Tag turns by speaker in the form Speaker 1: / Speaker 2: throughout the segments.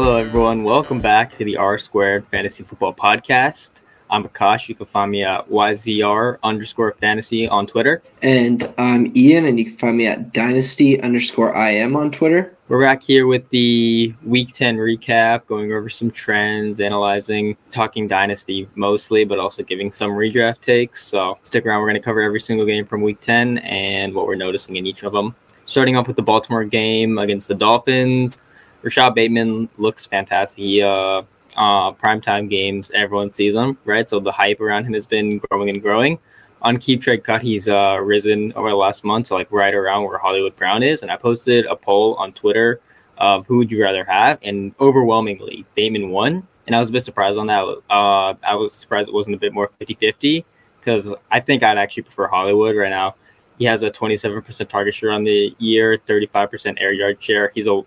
Speaker 1: Hello, everyone. Welcome back to the R Squared Fantasy Football Podcast. I'm Akash. You can find me at YZR underscore fantasy on Twitter.
Speaker 2: And I'm Ian, and you can find me at Dynasty underscore IM on Twitter.
Speaker 1: We're back here with the Week 10 recap, going over some trends, analyzing, talking Dynasty mostly, but also giving some redraft takes. So stick around. We're going to cover every single game from Week 10 and what we're noticing in each of them. Starting off with the Baltimore game against the Dolphins. Rashod Bateman looks fantastic. He uh, uh, primetime games, everyone sees him, right? So the hype around him has been growing and growing. On Keep Trade Cut, he's uh, risen over the last month, so like right around where Hollywood Brown is. And I posted a poll on Twitter of who would you rather have, and overwhelmingly, Bateman won. And I was a bit surprised on that. Uh, I was surprised it wasn't a bit more 50 50 because I think I'd actually prefer Hollywood right now. He has a 27% target share on the year, 35% air yard share. He's a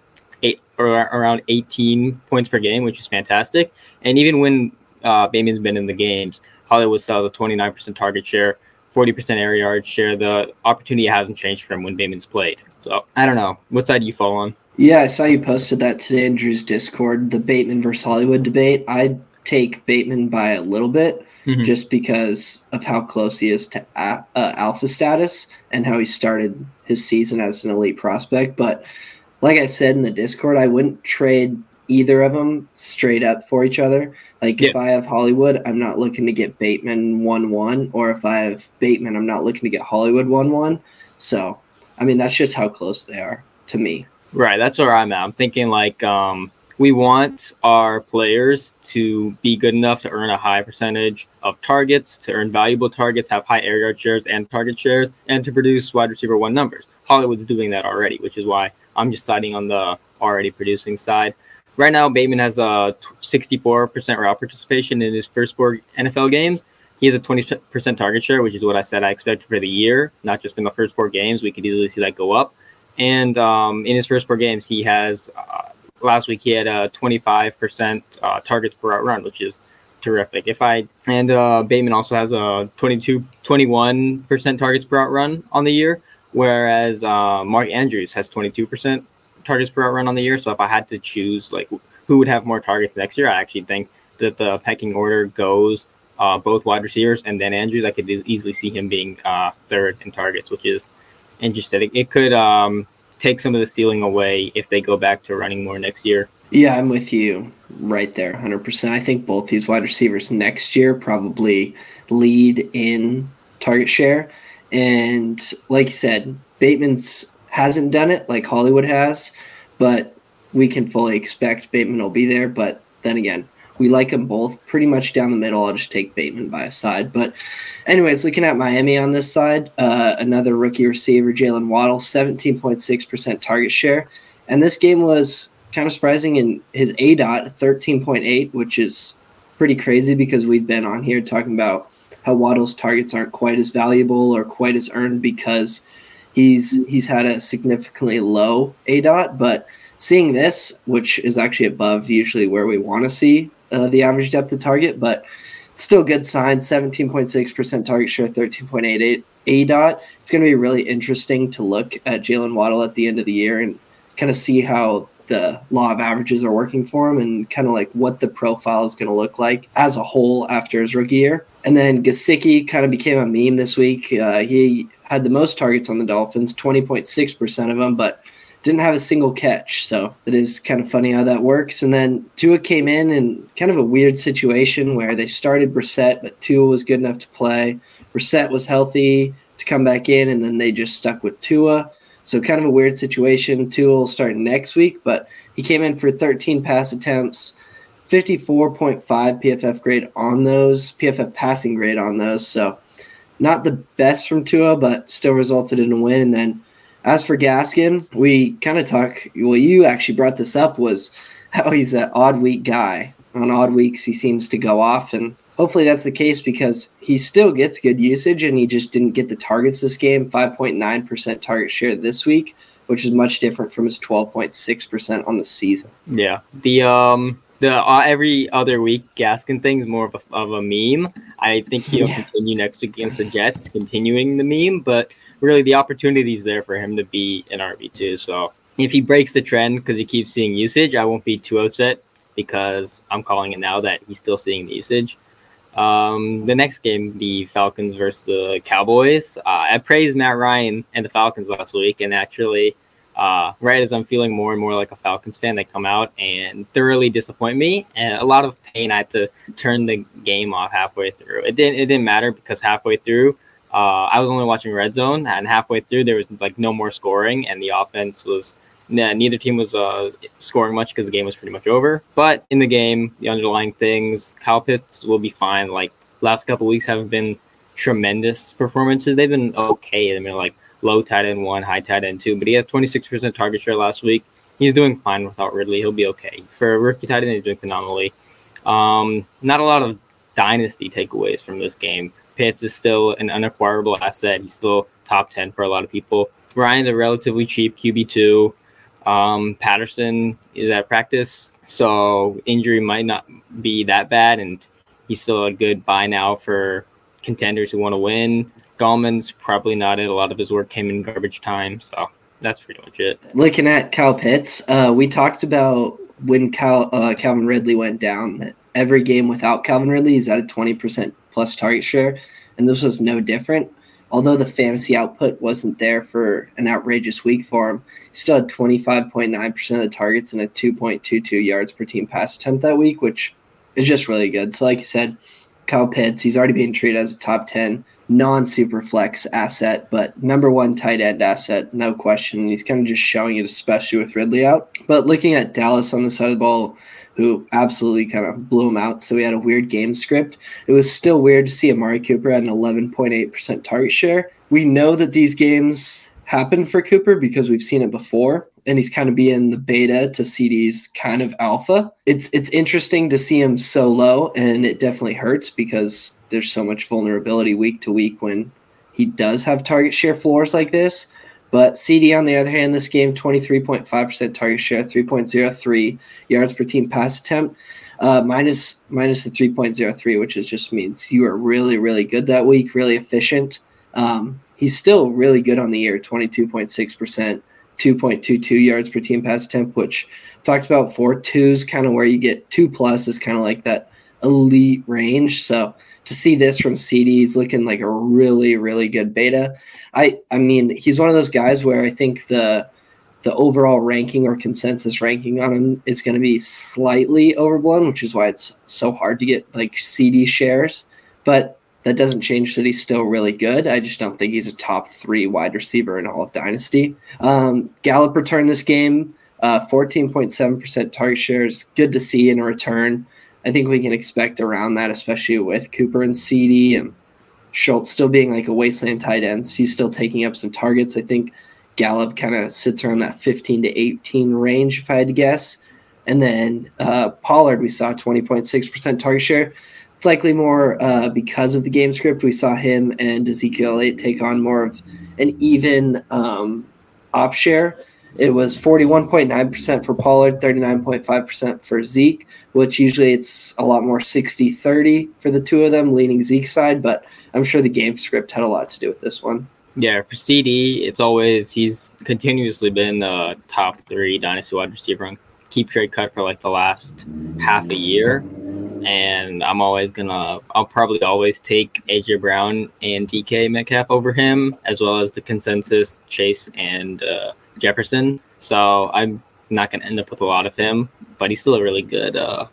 Speaker 1: around 18 points per game, which is fantastic. And even when uh, Bateman's been in the games, Hollywood still has a 29% target share, 40% air yard share. The opportunity hasn't changed from when Bateman's played. So I don't know. What side do you fall on?
Speaker 2: Yeah, I saw you posted that today in Drew's Discord, the Bateman versus Hollywood debate. I'd take Bateman by a little bit. Mm-hmm. Just because of how close he is to uh, alpha status and how he started his season as an elite prospect, but like I said in the Discord, I wouldn't trade either of them straight up for each other. Like yeah. if I have Hollywood, I'm not looking to get Bateman one one, or if I have Bateman, I'm not looking to get Hollywood one one. So, I mean, that's just how close they are to me.
Speaker 1: Right, that's where I'm at. I'm thinking like um, we want our players to be good enough to earn a high percentage of targets, to earn valuable targets, have high air yard shares and target shares, and to produce wide receiver one numbers. Hollywood's doing that already, which is why I'm just siding on the already producing side. Right now, Bateman has a 64% route participation in his first four NFL games. He has a 20% target share, which is what I said I expected for the year, not just in the first four games. We could easily see that go up. And um, in his first four games, he has uh, last week he had a 25% uh, targets per route run, which is terrific. If I and uh, Bateman also has a 22, 21% targets per route run on the year whereas uh, Mark Andrews has 22% targets per out run on the year. So if I had to choose like who would have more targets next year, I actually think that the pecking order goes uh, both wide receivers and then Andrews. I could easily see him being uh, third in targets, which is interesting. It, it could um, take some of the ceiling away if they go back to running more next year.
Speaker 2: Yeah, I'm with you right there, 100%. I think both these wide receivers next year probably lead in target share. And like you said, Bateman's hasn't done it like Hollywood has, but we can fully expect Bateman will be there. But then again, we like them both pretty much down the middle. I'll just take Bateman by a side. But, anyways, looking at Miami on this side, uh, another rookie receiver, Jalen Waddle, 17.6% target share. And this game was kind of surprising in his A dot, 13.8, which is pretty crazy because we've been on here talking about how Waddle's targets aren't quite as valuable or quite as earned because he's he's had a significantly low A dot. But seeing this, which is actually above usually where we want to see uh, the average depth of target, but still good sign 17.6% target share, 13.88 A dot. It's going to be really interesting to look at Jalen Waddle at the end of the year and kind of see how the law of averages are working for him and kind of like what the profile is going to look like as a whole after his rookie year. And then Gesicki kind of became a meme this week. Uh, he had the most targets on the Dolphins, 20.6% of them, but didn't have a single catch. So it is kind of funny how that works. And then Tua came in in kind of a weird situation where they started Brissett, but Tua was good enough to play. Brissett was healthy to come back in, and then they just stuck with Tua. So kind of a weird situation. Tua will start next week, but he came in for 13 pass attempts, 54.5 PFF grade on those, PFF passing grade on those. So not the best from Tua, but still resulted in a win. And then as for Gaskin, we kind of talk. Well, you actually brought this up was how he's that odd week guy. On odd weeks, he seems to go off, and hopefully that's the case because he still gets good usage and he just didn't get the targets this game 5.9% target share this week which is much different from his 12.6% on the season
Speaker 1: yeah the um the uh, every other week gaskin thing is more of a, of a meme i think he'll yeah. continue next week against the jets continuing the meme but really the opportunity is there for him to be an rb2 so if he breaks the trend because he keeps seeing usage, I won't be too upset because I'm calling it now that he's still seeing the usage. Um, the next game, the Falcons versus the Cowboys. Uh, I praised Matt Ryan and the Falcons last week, and actually, uh, right as I'm feeling more and more like a Falcons fan, they come out and thoroughly disappoint me, and a lot of pain. I had to turn the game off halfway through. It didn't. It didn't matter because halfway through, uh, I was only watching red zone, and halfway through there was like no more scoring, and the offense was nah, neither team was uh, scoring much because the game was pretty much over. But in the game, the underlying things, Kyle Pitts will be fine. Like last couple weeks haven't been tremendous performances. They've been okay. I mean, like low tight end one, high tight end two, but he has 26% target share last week. He's doing fine without Ridley. He'll be okay. For a rookie tight end, he's doing phenomenally. Um, not a lot of dynasty takeaways from this game. Pitts is still an unacquirable asset. He's still top 10 for a lot of people. Ryan's a relatively cheap QB2. Um, Patterson is at practice, so injury might not be that bad, and he's still a good buy now for contenders who want to win. Gallman's probably not it. A lot of his work came in garbage time, so that's pretty much it.
Speaker 2: Looking at Cal Pitts, uh, we talked about when Cal, uh, Calvin Ridley went down that every game without Calvin Ridley is at a 20% plus target share, and this was no different although the fantasy output wasn't there for an outrageous week for him, he still had 25.9% of the targets and a 2.22 yards per team pass attempt that week, which is just really good. So, like I said, Kyle Pitts, he's already being treated as a top 10 non super flex asset, but number one tight end asset, no question. He's kind of just showing it, especially with Ridley out. But looking at Dallas on the side of the ball, who absolutely kind of blew him out. So we had a weird game script. It was still weird to see Amari Cooper at an 11.8% target share. We know that these games happen for Cooper because we've seen it before. And he's kind of being the beta to CeeDee's kind of alpha. It's it's interesting to see him so low, and it definitely hurts because there's so much vulnerability week to week when he does have target share floors like this. But CeeDee, on the other hand, this game, 23.5% target share, 3.03 yards per team pass attempt, uh, minus, minus the 3.03, which is just means you are really, really good that week, really efficient. Um, he's still really good on the year, 22.6%, 2.22 yards per team pass attempt, which talked about four twos, kind of where you get two plus is kind of like that elite range. So to see this from CeeDee, he's looking like a really, really good beta. I I mean, he's one of those guys where I think the the overall ranking or consensus ranking on him is going to be slightly overblown, which is why it's so hard to get like CeeDee shares. But that doesn't change that he's still really good. I just don't think he's a top three wide receiver in all of Dynasty. Um, Gallup returned this game, uh, 14.7% target shares. Good to see in a return. I think we can expect around that, especially with Cooper and CeeDee and Schultz still being like a wasteland tight end. He's still taking up some targets. I think Gallup kind of sits around that 15 to 18 range, if I had to guess. And then uh, Pollard, we saw 20.6% target share. It's likely more uh, because of the game script. We saw him and Ezekiel Elliott take on more of an even um, op share. It was 41.9% for Pollard, 39.5% for Zeke, which usually it's a lot more 60 30 for the two of them, leaning Zeke's side, but I'm sure the game script had a lot to do with this one.
Speaker 1: Yeah, for CeeDee, it's always, he's continuously been a top three dynasty wide receiver on keep trade cut for like the last half a year. And I'm always gonna, I'll probably always take AJ Brown and DK Metcalf over him, as well as the consensus Chase and uh, Jefferson. So I'm not to end up with a lot of him, but he's still a really good uh,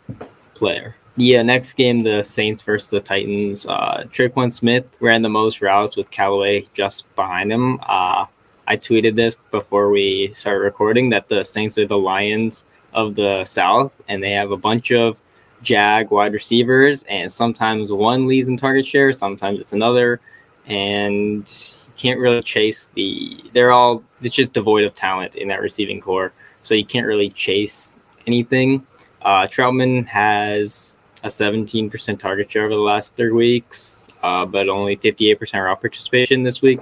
Speaker 1: player. Yeah, next game, the Saints versus the Titans. Uh, Tre'Quan Smith ran the most routes with Callaway just behind him. Uh, I tweeted this before we started recording that the Saints are the Lions of the South, and they have a bunch of Jag wide receivers, and sometimes one leads in target share, sometimes it's another and you can't really chase the. They're all it's just devoid of talent in that receiving core, so you can't really chase anything. Uh, Trautman has a 17% target share over the last three weeks, uh, but only 58% route participation this week.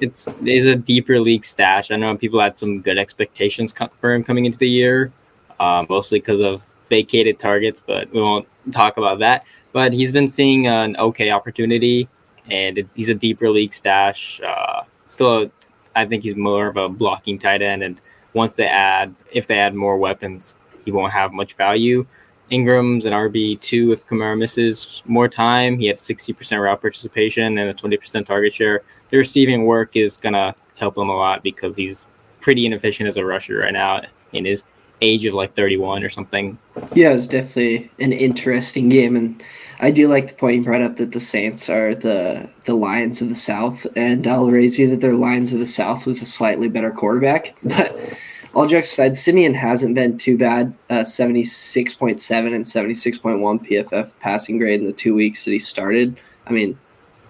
Speaker 1: It's is a deeper league stash. I know people had some good expectations for him coming into the year, uh, mostly because of vacated targets, but we won't talk about that. But he's been seeing an okay opportunity and he's a deeper league stash. Uh, still, I think he's more of a blocking tight end, and once they add, if they add more weapons, he won't have much value. Ingram's an RB two if Kamara misses more time. He had 60% route participation and a 20% target share. The receiving work is gonna help him a lot because he's pretty inefficient as a rusher right now in his age of like 31 or something.
Speaker 2: Yeah, it's definitely an interesting game, and I do like the point you brought up that the Saints are the the Lions of the South, and I'll raise you that they're Lions of the South with a slightly better quarterback. But all jokes aside, Siemian hasn't been too bad. Uh, 76.7 and 76.1 PFF passing grade in the two weeks that he started. I mean,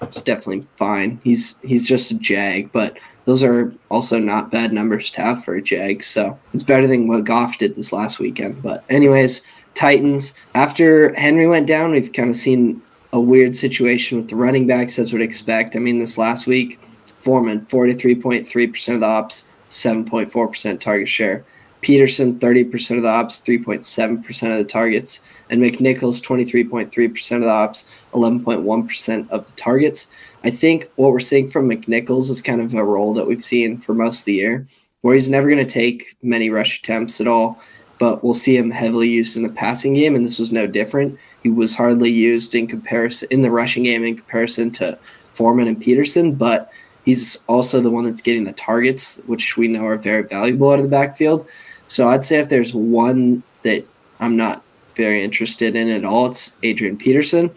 Speaker 2: it's definitely fine. He's he's just a jag, but those are also not bad numbers to have for a Jag. So it's better than what Goff did this last weekend. But, anyways, Titans, after Henry went down, we've kind of seen a weird situation with the running backs as would expect. I mean, this last week, Foreman, 43.3% of the ops, 7.4% target share. Peterson, 30% of the ops, 3.7% of the targets. And McNichols, 23.3% of the ops, 11.1% of the targets. I think what we're seeing from McNichols is kind of a role that we've seen for most of the year, where he's never going to take many rush attempts at all, but we'll see him heavily used in the passing game, and this was no different. He was hardly used in comparison in the rushing game in comparison to Foreman and Peterson, but he's also the one that's getting the targets, which we know are very valuable out of the backfield. So I'd say if there's one that I'm not very interested in at all, it's Adrian Peterson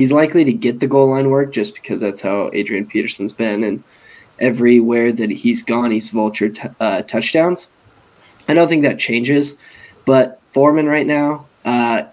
Speaker 2: he's likely to get the goal line work just because that's how Adrian Peterson's been. And everywhere that he's gone, he's vultured t- uh, touchdowns. I don't think that changes, but Foreman right now, uh,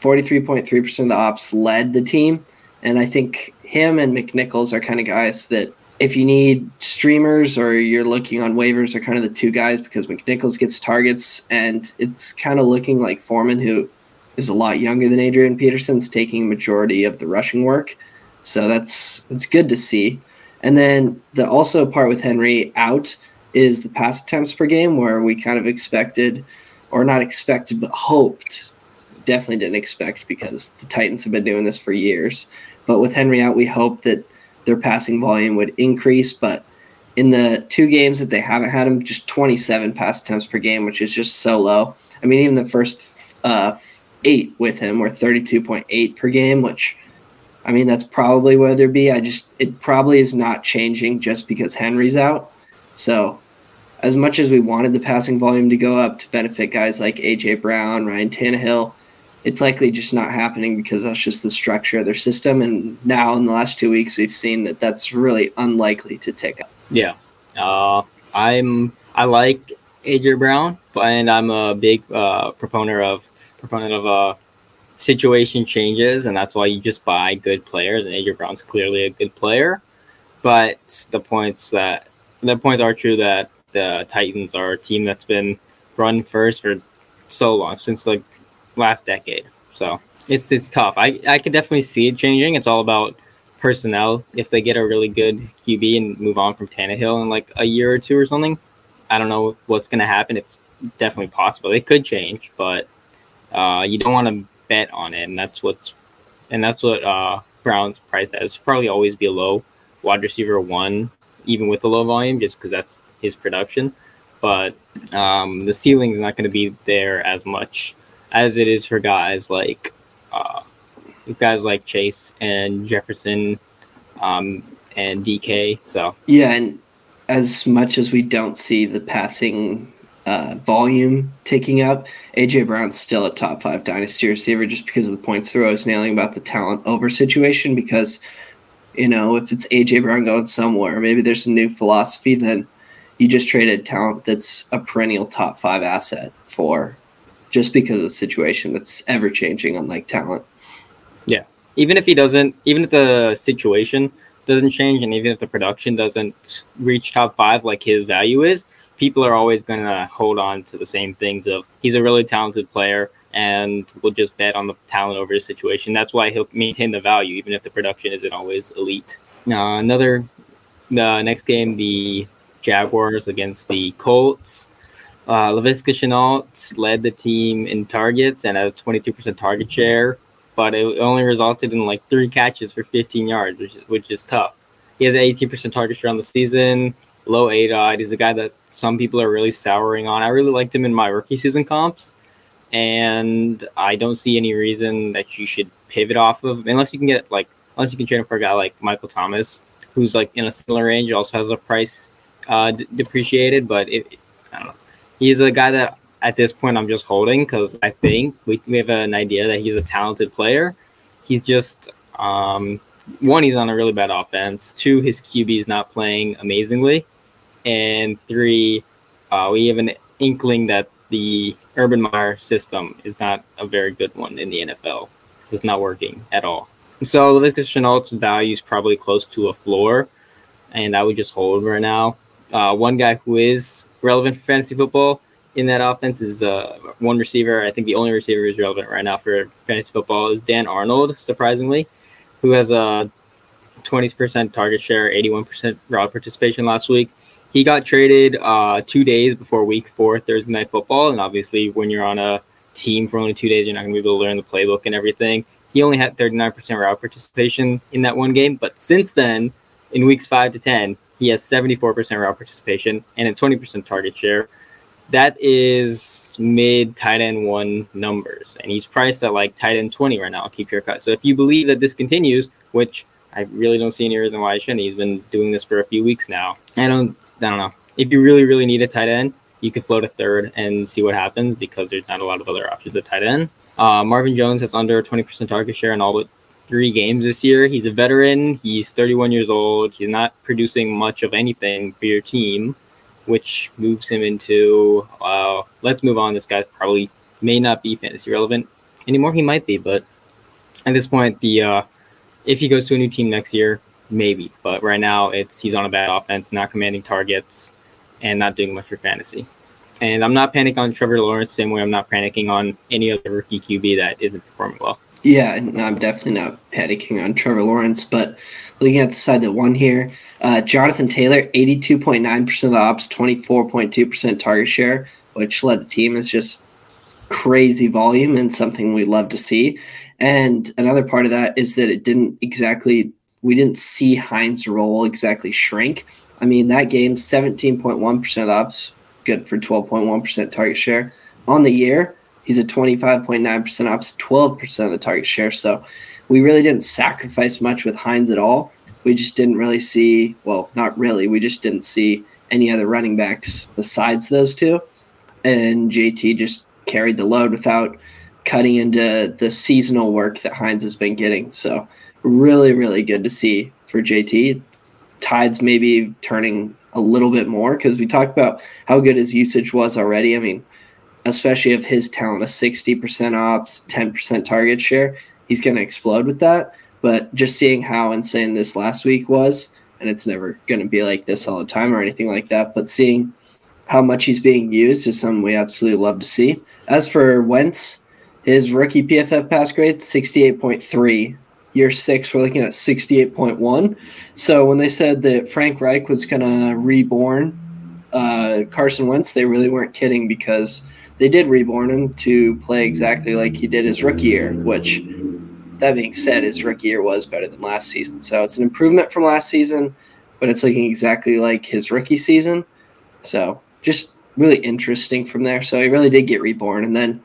Speaker 2: 43.3% of the ops led the team. And I think him and McNichols are kind of guys that if you need streamers or you're looking on waivers are kind of the two guys because McNichols gets targets and it's kind of looking like Foreman who is a lot younger than Adrian Peterson's taking majority of the rushing work. So that's that's good to see. And then the also part with Henry out is the pass attempts per game where we kind of expected or not expected but hoped definitely didn't expect because the Titans have been doing this for years. But with Henry out, we hope that their passing volume would increase. But in the two games that they haven't had him, just 27 pass attempts per game, which is just so low. I mean, even the first uh, eight with him, or 32.8 per game, which I mean, that's probably where they'd be. I just, it probably is not changing just because Henry's out. So, as much as we wanted the passing volume to go up to benefit guys like AJ Brown, Ryan Tannehill, it's likely just not happening because that's just the structure of their system. And now, in the last two weeks, we've seen that that's really unlikely to take up.
Speaker 1: Yeah, uh, I'm I like AJ Brown, and I'm a big uh, proponent of proponent of uh, situation changes, and that's why you just buy good players. And AJ Brown's clearly a good player, but the points that the points are true that the Titans are a team that's been run first for so long since like last decade. So it's it's tough. I I could definitely see it changing. It's all about personnel. If they get a really good QB and move on from Tannehill in like a year or two or something, I don't know what's going to happen. It's definitely possible. It could change, but uh, you don't want to bet on it, and that's what's and that's what uh, Brown's priced at. It's probably always be low wide receiver one, even with the low volume, just because that's his production. But um, the ceiling is not going to be there as much as it is for guys like uh, guys like Chase and Jefferson um, and DK. So
Speaker 2: yeah, and as much as we don't see the passing uh, volume taking up, AJ Brown's still a top five dynasty receiver just because of the points throw I was nailing about the talent over situation. Because, you know, if it's AJ Brown going somewhere, maybe there's a new philosophy, then you just traded talent that's a perennial top five asset for just because of the situation that's ever changing, unlike talent.
Speaker 1: Yeah. Even if he doesn't, even if the situation doesn't change and even if the production doesn't reach top five like his value is, people are always going to hold on to the same things of he's a really talented player and we'll just bet on the talent over his situation. That's why he'll maintain the value even if the production isn't always elite. Now, another the next game, the Jaguars against the Colts. Uh, Laviska Shenault led the team in targets and had a 22% target share, but it only resulted in like three catches for 15 yards, which is, which is tough. He has an 18% target share on the season low ADOT. He's a guy that some people are really souring on. I really liked him in my rookie season comps, and I don't see any reason that you should pivot off of unless you can get like unless you can trade him for a guy like Michael Thomas, who's like in a similar range, also has a price uh, d- depreciated. But it, I don't know. He's a guy that at this point I'm just holding because I think we, we have an idea that he's a talented player. He's just um, one, he's on a really bad offense. Two, his QB is not playing amazingly, and three, uh, we have an inkling that the Urban Meyer system is not a very good one in the NFL. This is not working at all. So Laviska Shenault's value is probably close to a floor, and I would just hold right now. Uh, one guy who is relevant for fantasy football in that offense is uh, one receiver. I think the only receiver who's relevant right now for fantasy football is Dan Arnold, surprisingly, who has a 20% target share, 81% route participation last week. He got traded uh, two days before week four, Thursday night football. And obviously, when you're on a team for only two days, you're not going to be able to learn the playbook and everything. He only had 39% route participation in that one game. But since then, in weeks five to 10, he has 74% route participation and a 20% target share. That is mid tight end one numbers. And he's priced at like tight end 20 right now. Keep your cut. So if you believe that this continues, which I really don't see any reason why he shouldn't. He's been doing this for a few weeks now. I don't, I don't know. If you really, really need a tight end, you could float a third and see what happens because there's not a lot of other options at tight end. Uh, Marvin Jones has under 20% target share in all but three games this year. He's a veteran. He's 31 years old. He's not producing much of anything for your team, which moves him into. Uh, let's move on. This guy probably may not be fantasy relevant anymore. He might be, but at this point, the uh, if he goes to a new team next year, maybe. But right now, it's he's on a bad offense, not commanding targets, and not doing much for fantasy. And I'm not panicking on Trevor Lawrence, same way I'm not panicking on any other rookie QB that isn't performing well.
Speaker 2: Yeah, I'm definitely not panicking on Trevor Lawrence, but looking at the side that won here, uh, Jonathan Taylor, 82.9% of the ops, 24.2% target share, which led the team is just crazy volume and something we love to see. And another part of that is that it didn't exactly, we didn't see Hines' role exactly shrink. I mean, that game, 17.1% of the ops, good for 12.1% target share. On the year, he's at 25.9% ops, 12% of the target share. So we really didn't sacrifice much with Hines at all. We just didn't really see, well, not really, we just didn't see any other running backs besides those two. And JT just carried the load without cutting into the seasonal work that Hines has been getting. So really, really good to see for JT. Tides maybe turning a little bit more because we talked about how good his usage was already. I mean, especially of his talent, a 60% ops, 10% target share, he's going to explode with that. But just seeing how insane this last week was, and it's never going to be like this all the time or anything like that, but seeing how much he's being used is something we absolutely love to see. As for Wentz, his rookie PFF pass grade, 68.3. Year six, we're looking at 68.1. So when they said that Frank Reich was going to reborn uh, Carson Wentz, they really weren't kidding because they did reborn him to play exactly like he did his rookie year, which, that being said, his rookie year was better than last season. So it's an improvement from last season, but it's looking exactly like his rookie season. So just really interesting from there. So he really did get reborn. And then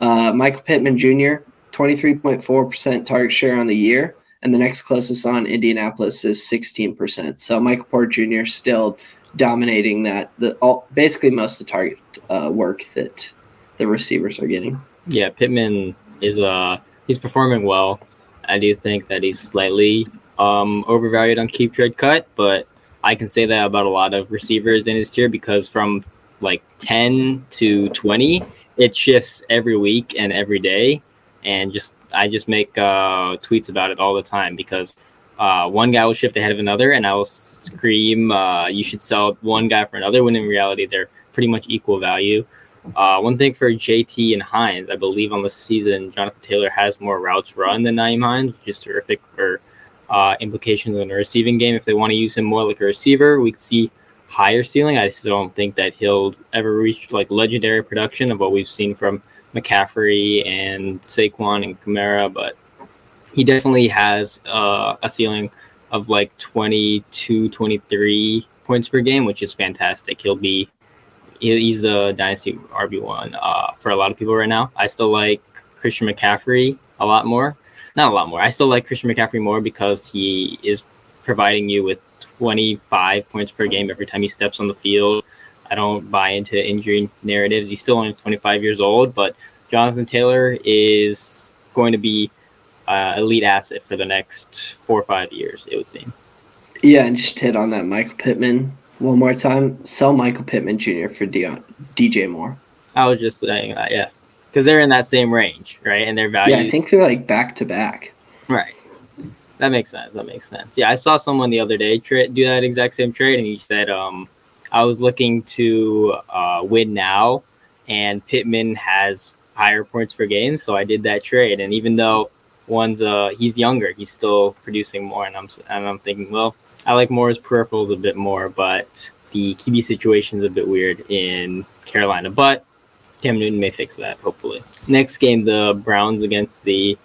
Speaker 2: uh, Michael Pittman Jr., 23.4% target share on the year. And the next closest on Indianapolis is 16%. So Michael Porter Jr. still dominating that, the all, basically most of the target uh, work that the receivers are getting.
Speaker 1: Yeah, Pittman is uh he's performing well. I do think that he's slightly um, overvalued on keep trade cut, but I can say that about a lot of receivers in his tier because from like 10 to 20, it shifts every week and every day. And just i just make uh, tweets about it all the time because uh, one guy will shift ahead of another and i will scream uh, you should sell one guy for another when in reality they're pretty much equal value. Uh, one thing for jt and hines i believe on the season jonathan taylor has more routes run than Nyheim hines which is terrific for uh, implications on the receiving game. If they want to use him more like a receiver we could see higher ceiling. I still don't think that he'll ever reach like legendary production of what we've seen from McCaffrey and Saquon and Kamara, but he definitely has uh, a ceiling of like 22, 23 points per game, which is fantastic. He'll be he's a dynasty RB one uh, for a lot of people right now. I still like Christian McCaffrey a lot more. Not a lot more. I still like Christian McCaffrey more because he is providing you with 25 points per game every time he steps on the field. I don't buy into injury narratives. He's still only 25 years old, but Jonathan Taylor is going to be uh, elite asset for the next four or five years, it would seem.
Speaker 2: Yeah, and just hit on that Michael Pittman one more time. Sell Michael Pittman Jr. for Dion, DJ Moore.
Speaker 1: I was just saying that, yeah, because they're in that same range, right? And their value.
Speaker 2: Yeah, I think they're like back to back.
Speaker 1: Right. That makes sense. That makes sense. Yeah, I saw someone the other day tra- do that exact same trade, and he said, um, I was looking to uh, win now, and Pittman has higher points per game, so I did that trade. And even though one's uh he's younger, he's still producing more, and I'm and I'm thinking, well, I like Moore's peripherals a bit more, but the QB situation is a bit weird in Carolina. But Cam Newton may fix that, hopefully. Next game, the Browns against the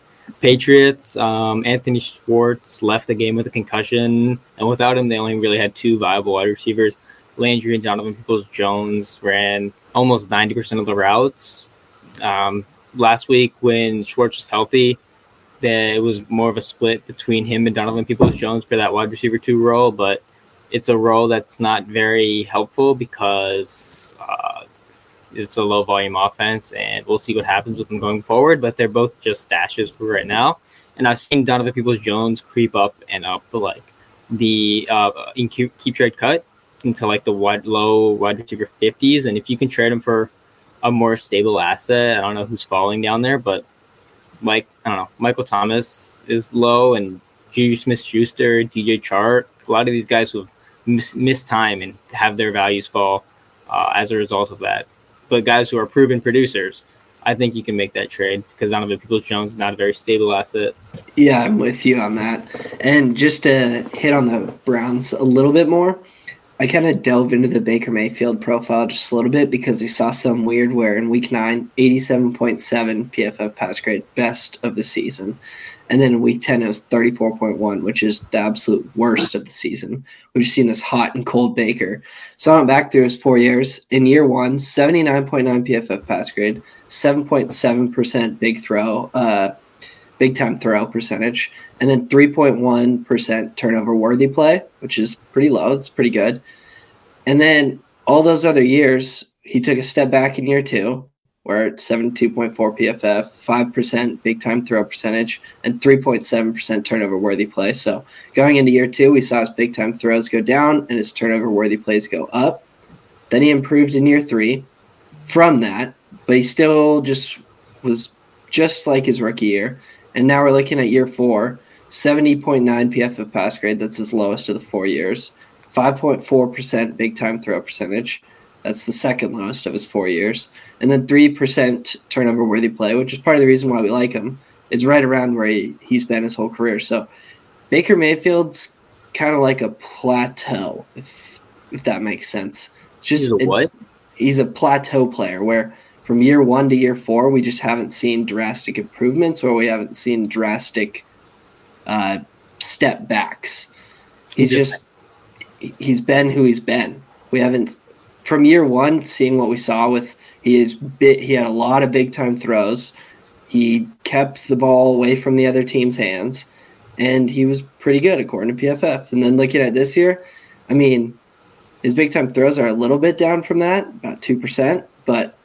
Speaker 1: Patriots. Um, Anthony Schwartz left the game with a concussion, and without him, they only really had two viable wide receivers. Landry and Donovan Peoples Jones ran almost 90% of the routes. Um, last week, when Schwartz was healthy, that it was more of a split between him and Donovan Peoples Jones for that wide receiver two role, but it's a role that's not very helpful because uh, it's a low volume offense, and we'll see what happens with them going forward. But they're both just stashes for right now. And I've seen Donovan Peoples Jones creep up and up to like the uh, in keep, keep trade cut into like the wide low wide receiver 50s. And if you can trade him for a more stable asset, I don't know who's falling down there, but Mike, I don't know, Michael Thomas is low and Juju Smith Schuster, DJ Chark, a lot of these guys who miss, time and have their values fall uh, as a result of that. But guys who are proven producers, I think you can make that trade because Donovan Peoples Jones is not a very stable asset.
Speaker 2: Yeah, I'm with you on that. And just to hit on the Browns a little bit more, I kind of delve into the Baker Mayfield profile just a little bit because we saw some weird where in week nine, 87.7 PFF pass grade, best of the season. And then in week 10, it was 34.1, which is the absolute worst of the season. We've seen this hot and cold Baker. So I went back through his four years. In year one, 79.9 PFF pass grade, 7.7% big throw, uh, big time throw percentage, and then 3.1% turnover worthy play, which is pretty low. It's pretty good. And then all those other years, he took a step back in year two, we're at 72.4 PFF, 5% big time throw percentage, and 3.7% turnover worthy play. So going into year two, we saw his big time throws go down and his turnover worthy plays go up. Then he improved in year three from that, but he still just was just like his rookie year. And now we're looking at year four, 70.9 PFF pass grade. That's his lowest of the four years. 5.4% big time throw percentage. That's the second lowest of his four years and then 3% turnover worthy play, which is part of the reason why we like him, is right around where he, he's been his whole career. So Baker Mayfield's kind of like a plateau, if if that makes sense.
Speaker 1: It's just he's a what? It,
Speaker 2: he's a plateau player where from year one to year four, we just haven't seen drastic improvements or we haven't seen drastic uh, step backs. He's, just he's been who he's been. We haven't from year one seeing what we saw with he bit. He had a lot of big time throws. He kept the ball away from the other team's hands, and he was pretty good according to PFF. And then looking at this year, I mean, his big time throws are a little bit down from that, about two percent, but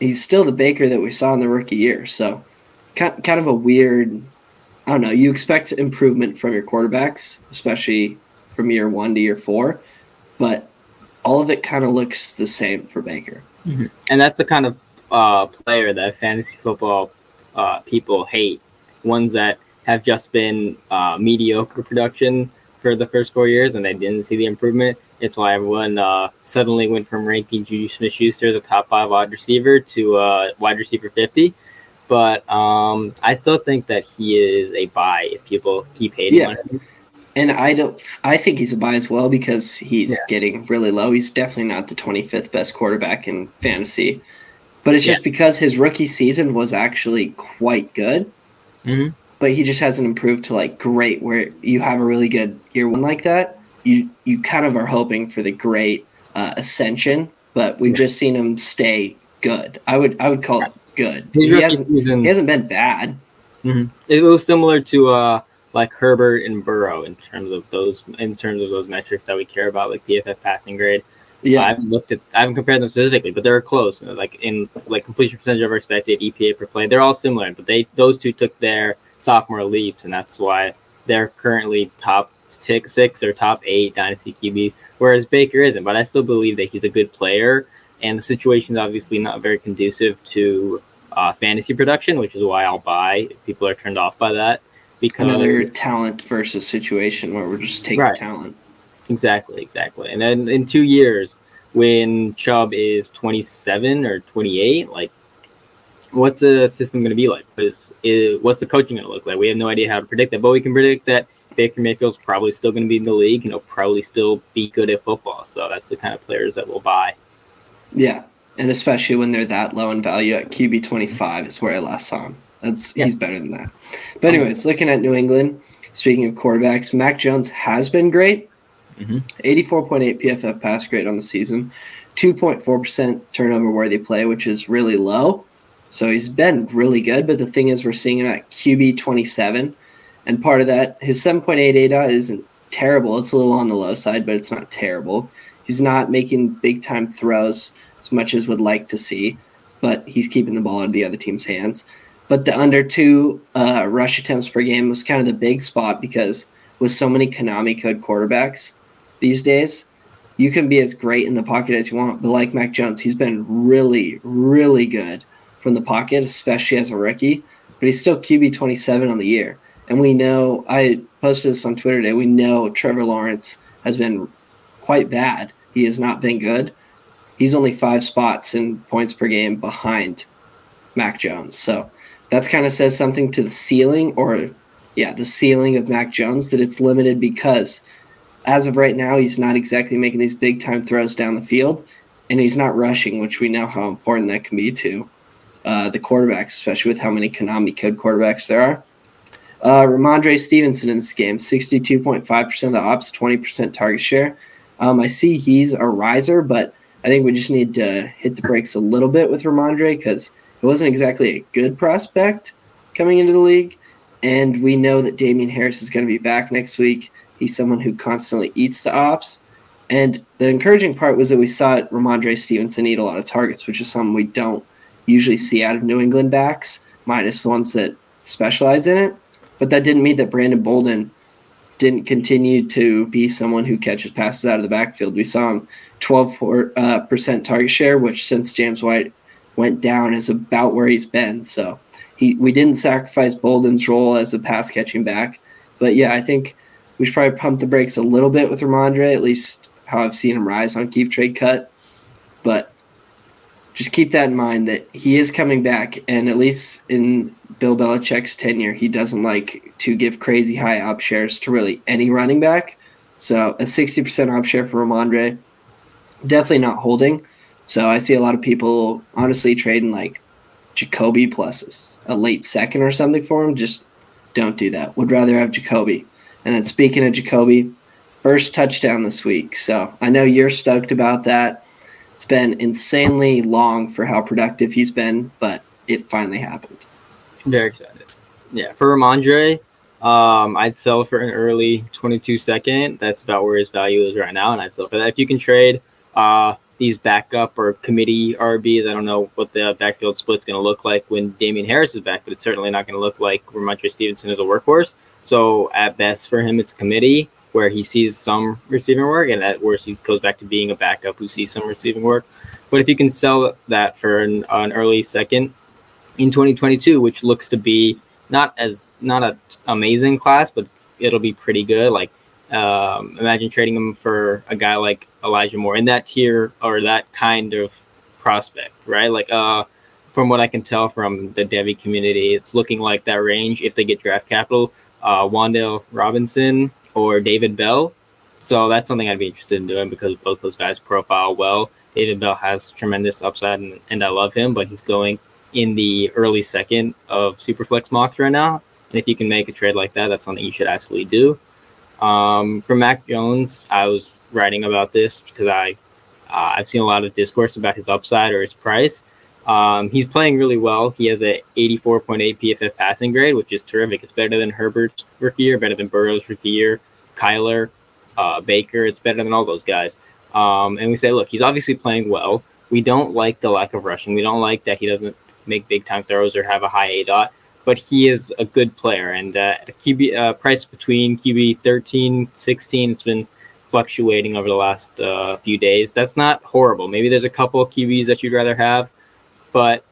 Speaker 2: he's still the Baker that we saw in the rookie year. So, kind kind of a weird. I don't know. You expect improvement from your quarterbacks, especially from year one to year four, but all of it kind of looks the same for Baker.
Speaker 1: Mm-hmm. And that's the kind of uh, player that fantasy football uh, people hate. Ones that have just been uh, mediocre production for the first four years and they didn't see the improvement. It's why everyone uh, suddenly went from ranking Juju Smith Schuster as a top five wide receiver to uh, wide receiver 50. But um, I still think that he is a buy if people keep hating yeah. on him.
Speaker 2: And I don't. I think he's a buy as well because he's yeah. getting really low. He's definitely not the 25th best quarterback in fantasy, but it's just because his rookie season was actually quite good.
Speaker 1: Mm-hmm.
Speaker 2: but he just hasn't improved to like great where you have a really good year one like that. You you kind of are hoping for the great uh, ascension, but we've yeah. just seen him stay good. I would I would call it good. He hasn't, he hasn't been bad.
Speaker 1: Mm-hmm. It was similar to uh, like Herbert and Burrow in terms of those in terms of those metrics that we care about, like PFF passing grade. Yeah, I haven't looked at I haven't compared them specifically, but they're close. Like in like completion percentage over expected, EPA per play, they're all similar. But they those two took their sophomore leaps, and that's why they're currently top six or top eight dynasty QBs, whereas Baker isn't. But I still believe that he's a good player, and the situation is obviously not very conducive to uh, fantasy production, which is why I'll buy. If people are turned off by that,
Speaker 2: because another talent versus situation where we're just taking right. talent.
Speaker 1: Exactly, exactly. And then in two years, when Chubb is 27 or 28, like, what's the system going to be like? Because what's the coaching going to look like? We have no idea how to predict that, but we can predict that Baker Mayfield's probably still going to be in the league and he'll probably still be good at football. So that's the kind of players that we'll buy.
Speaker 2: Yeah, and especially when they're that low in value at QB 25 is where I last saw him. That's yeah. he's better than that. But anyways, looking at New England, speaking of quarterbacks, Mac Jones has been great. Mm-hmm. 84.8 PFF pass grade on the season, 2.4% turnover worthy play, which is really low. So he's been really good. But the thing is, we're seeing him at QB 27. And part of that, his 7.8 dot isn't terrible. It's a little on the low side, but it's not terrible. He's not making big time throws as much as would like to see, but he's keeping the ball out of the other team's hands. But the under two uh, rush attempts per game was kind of the big spot because with so many Konami code quarterbacks these days, you can be as great in the pocket as you want. But like Mac Jones, he's been really, really good from the pocket, especially as a rookie. But he's still QB 27 on the year. And we know, I posted this on Twitter today, we know Trevor Lawrence has been quite bad. He has not been good. He's only five spots in points per game behind Mac Jones. So that's kind of says something to the ceiling or yeah, the ceiling of Mac Jones that it's limited because as of right now, he's not exactly making these big time throws down the field and he's not rushing, which we know how important that can be to uh, the quarterbacks, especially with how many Konami code quarterbacks there are. Uh, Rhamondre Stevenson in this game, 62.5% of the ops, 20% target share. Um, I see he's a riser, but I think we just need to hit the brakes a little bit with Rhamondre because it wasn't exactly a good prospect coming into the league. And we know that Damien Harris is going to be back next week. He's someone who constantly eats the ops. And the encouraging part was that we saw Rhamondre Stevenson eat a lot of targets, which is something we don't usually see out of New England backs, minus the ones that specialize in it. But that didn't mean that Brandon Bolden didn't continue to be someone who catches passes out of the backfield. We saw him 12% uh, target share, which since James White went down is about where he's been. So he we didn't sacrifice Bolden's role as a pass catching back. But yeah, I think we should probably pump the brakes a little bit with Rhamondre, at least how I've seen him rise on keep trade cut. But just keep that in mind that he is coming back, and at least in Bill Belichick's tenure, he doesn't like to give crazy high up shares to really any running back. So a 60% up share for Rhamondre, definitely not holding. So I see a lot of people honestly trading like Jacoby plus a late second or something for him. Just don't do that. Would rather have Jacoby. And then speaking of Jacoby, first touchdown this week. So I know you're stoked about that. It's been insanely long for how productive he's been, but it finally happened.
Speaker 1: Very excited. Yeah, for Rhamondre, um, I'd sell for an early 22 second. That's about where his value is right now, and I'd sell for that. If you can trade uh, these backup or committee RBs. I don't know what the backfield split's going to look like when Damien Harris is back, but it's certainly not going to look like Rhamondre Stevenson is a workhorse. So at best for him, it's a committee where he sees some receiving work, and at worst, he goes back to being a backup who sees some receiving work. But if you can sell that for an, an early second in 2022, which looks to be not as not an amazing class, but it'll be pretty good. Like um, imagine trading him for a guy like Elijah Moore in that tier or that kind of prospect, right? Like, uh, from what I can tell from the Devy community, it's looking like that range if they get draft capital, uh, Wan'Dale Robinson or David Bell. So that's something I'd be interested in doing because both those guys profile well. David Bell has tremendous upside and, and I love him, but he's going in the early second of Superflex mocks right now. And if you can make a trade like that, that's something you should absolutely do. Um, for Mac Jones, I was writing about this because I uh, I've seen a lot of discourse about his upside or his price. Um, he's playing really well. He has a 84.8 PFF passing grade, which is terrific. It's better than Herbert's rookie year, better than Burrow's rookie year, Kyler, uh, Baker. It's better than all those guys. Um, and we say, look, he's obviously playing well. We don't like the lack of rushing. We don't like that he doesn't make big time throws or have a high A dot, but he is a good player. And uh, QB uh, price between QB 13, 16, it's been fluctuating over the last uh, few days. That's not horrible. Maybe there's a couple of QBs that you'd rather have but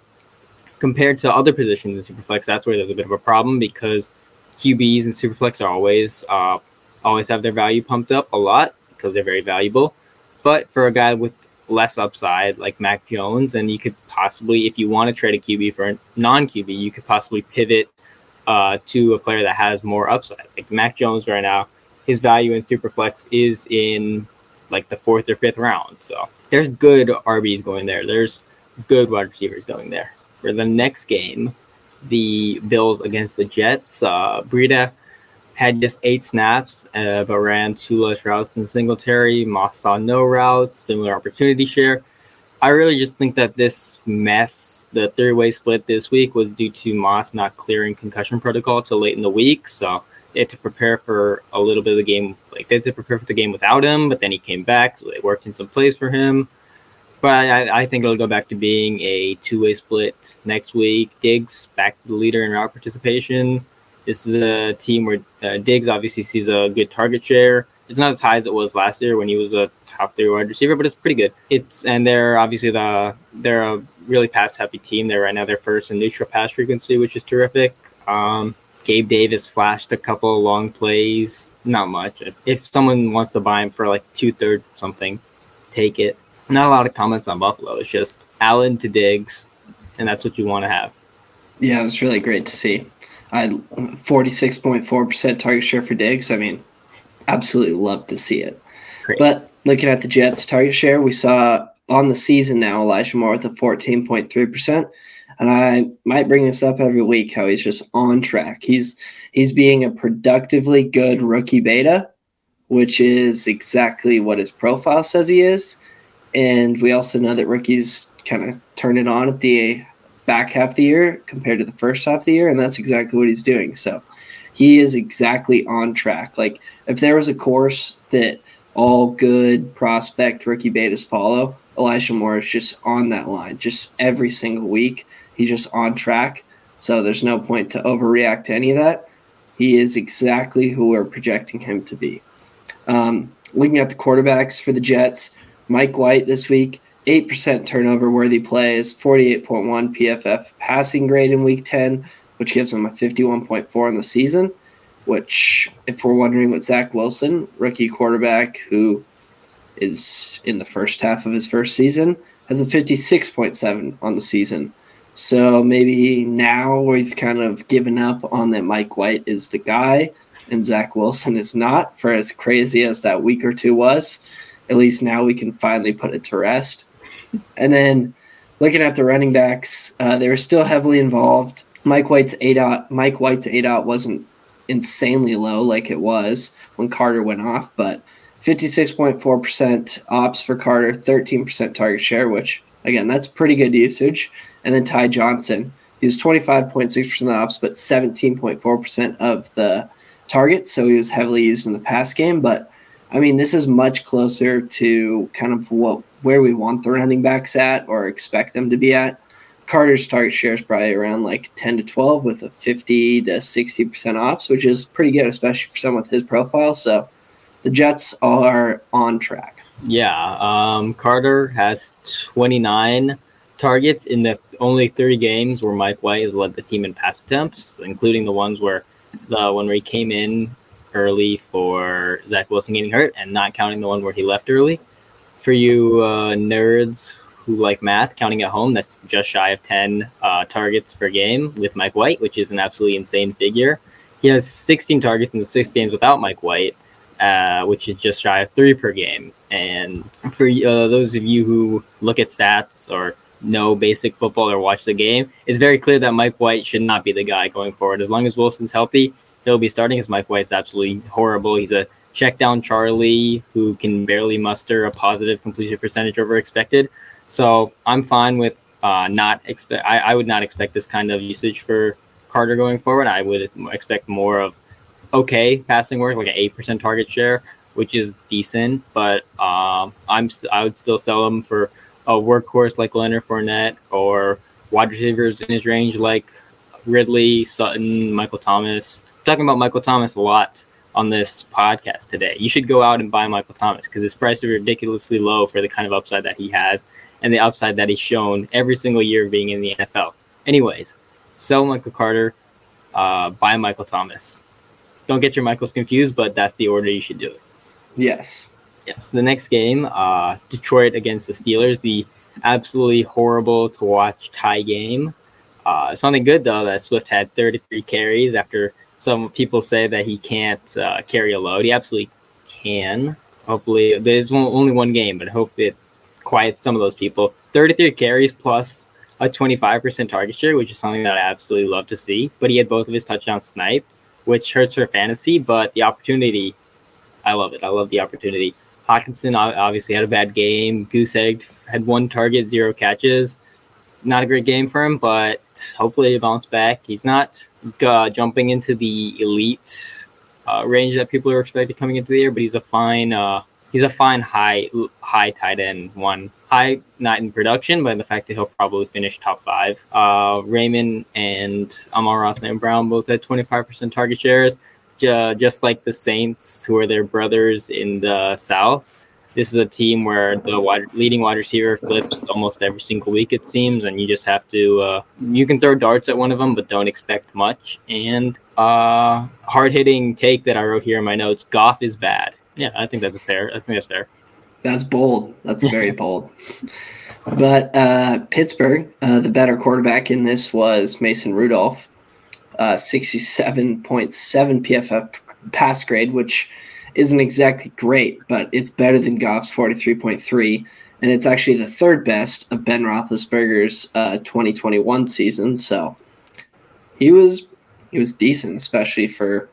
Speaker 1: compared to other positions in Superflex, that's where there's a bit of a problem because QBs and Superflex are always uh, always have their value pumped up a lot because they're very valuable. But for a guy with less upside like Mac Jones, and you could possibly, if you want to trade a QB for a non QB, you could possibly pivot uh, to a player that has more upside. Like Mac Jones right now, his value in Superflex is in like the fourth or fifth round. So there's good RBs going there. There's good wide receivers going there. For the next game, the Bills against the Jets, uh, Breida had just eight snaps, uh, but ran two less routes than Singletary. Moss saw no routes, similar opportunity share. I really just think that this mess, the three-way split this week, was due to Moss not clearing concussion protocol till late in the week. So they had to prepare for a little bit of the game. Like they had to prepare for the game without him, but then he came back, so they worked in some plays for him. But I, I, think it'll go back to being a two-way split next week. Diggs back to the leader in route participation. This is a team where uh, Diggs obviously sees a good target share. It's not as high as it was last year when he was a top three wide receiver, but it's pretty good. It's and they're obviously the they're a really pass happy team. They're right now they're first in neutral pass frequency, which is terrific. Um, Gabe Davis flashed a couple long plays, not much. If someone wants to buy him for like two thirds something, take it not a lot of comments on Buffalo. It's just Allen to Diggs, and that's what you want to have.
Speaker 2: Yeah, it was really great to see. I had 46.4% target share for Diggs. I mean, absolutely love to see it. Great. But looking at the Jets' target share, we saw on the season now Elijah Moore with a 14.3%. And I might bring this up every week how he's just on track. He's he's being a productively good rookie beta, which is exactly what his profile says he is. And we also know that rookies kind of turn it on at the back half of the year compared to the first half of the year, and that's exactly what he's doing. So he is exactly on track. Like if there was a course that all good prospect rookie betas follow, Elijah Moore is just on that line, just every single week. He's just on track. So there's no point to overreact to any of that. He is exactly who we're projecting him to be. Um, looking at the quarterbacks for the Jets, Mike White this week, 8% turnover worthy plays, 48.1 PFF passing grade in week 10, which gives him a 51.4 in the season. Which, if we're wondering what Zach Wilson, rookie quarterback who is in the first half of his first season, has a 56.7 on the season. So maybe now we've kind of given up on that Mike White is the guy and Zach Wilson is not, for as crazy as that week or two was at least now we can finally put it to rest. And then looking at the running backs, uh, they were still heavily involved. Mike White's ADOT. Mike White's ADOT wasn't insanely low like it was when Carter went off, but 56.4% ops for Carter, 13% target share, which again that's pretty good usage. And then Ty Johnson, he was 25.6% of the ops, but 17.4% of the targets. So he was heavily used in the pass game, but I mean, this is much closer to kind of what where we want the running backs at or expect them to be at. Carter's target share is probably around like 10 to 12 with a 50 to 60% ops, which is pretty good, especially for someone with his profile. So the Jets are on track.
Speaker 1: Yeah. Um, Carter has 29 targets in the only three games where Mike White has led the team in pass attempts, including the ones where the one where he came in early for Zach Wilson getting hurt, and not counting the one where he left early. For you uh, nerds who like math, counting at home, that's just shy of 10 uh, targets per game with Mike White, which is an absolutely insane figure. He has 16 targets in the six games without Mike White, uh, which is just shy of three per game. And for uh, those of you who look at stats or know basic football or watch the game, it's very clear that Mike White should not be the guy going forward. As long as Wilson's healthy, he'll be starting. As Mike White's absolutely horrible. He's a check down Charlie who can barely muster a positive completion percentage over expected. So I'm fine with uh, not expect. I, I would not expect this kind of usage for Carter going forward. I would expect more of okay passing work, like an eight percent target share, which is decent. But um, I'm I would still sell him for a workhorse like Leonard Fournette or wide receivers in his range like Ridley, Sutton, Michael Thomas. I'm talking about Michael Thomas a lot on this podcast today. You should go out and buy Michael Thomas because his price is ridiculously low for the kind of upside that he has and the upside that he's shown every single year being in the NFL. Anyways, sell Michael Carter, uh, buy Michael Thomas. Don't get your Michaels confused, but that's the order you should do it.
Speaker 2: Yes.
Speaker 1: Yes. The next game, uh, Detroit against the Steelers, the absolutely horrible to watch tie game. Uh, something good though that Swift had 33 carries after some people say that he can't uh, carry a load. He absolutely can. Hopefully, there's only one game, but I hope it quiets some of those people. 33 carries plus a 25% target share, which is something that I absolutely love to see. But he had both of his touchdowns sniped, which hurts for fantasy. But the opportunity, I love it. I love the opportunity. Hockenson obviously had a bad game. Goose Egg had one target, zero catches. Not a great game for him, but hopefully he bounce back. He's not uh, jumping into the elite uh, range that people are expected coming into the year, but he's a fine uh, he's a fine high high tight end one. High not in production, but in the fact that he'll probably finish top five. Uh, Raymond and Amon-Ra St. Brown both had 25% target shares, just like the Saints, who are their brothers in the South. This is a team where the wide, leading wide receiver flips almost every single week, it seems, and you just have to. Uh, you can throw darts at one of them, but don't expect much. And uh, hard hitting take that I wrote here in my notes: Goff is bad yeah, I think that's fair. I think that's fair.
Speaker 2: That's bold. That's very bold. But uh, Pittsburgh, uh, the better quarterback in this was Mason Rudolph, uh, 67.7 PFF pass grade, which isn't exactly great, but it's better than Goff's 43.3. And it's actually the third best of Ben Roethlisberger's uh, 2021 season. So he was he was decent, especially for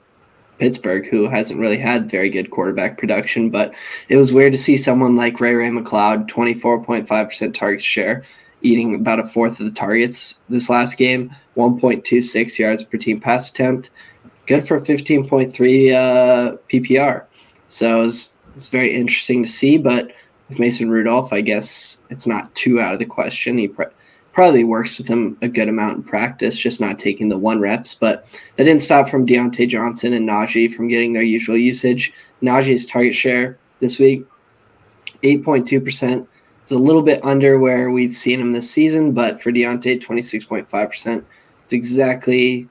Speaker 2: Pittsburgh, who hasn't really had very good quarterback production. But it was weird to see someone like Ray Ray McCloud, 24.5% target share, eating about a fourth of the targets this last game, 1.26 yards per team pass attempt. Good for 15.3 uh, PPR. So it's very interesting to see. But with Mason Rudolph, I guess it's not too out of the question. He probably works with him a good amount in practice, just not taking the one reps. But that didn't stop from Diontae Johnson and Najee from getting their usual usage. Najee's target share this week, 8.2%. It's a little bit under where we've seen him this season, but for Diontae, 26.5%. It's exactly,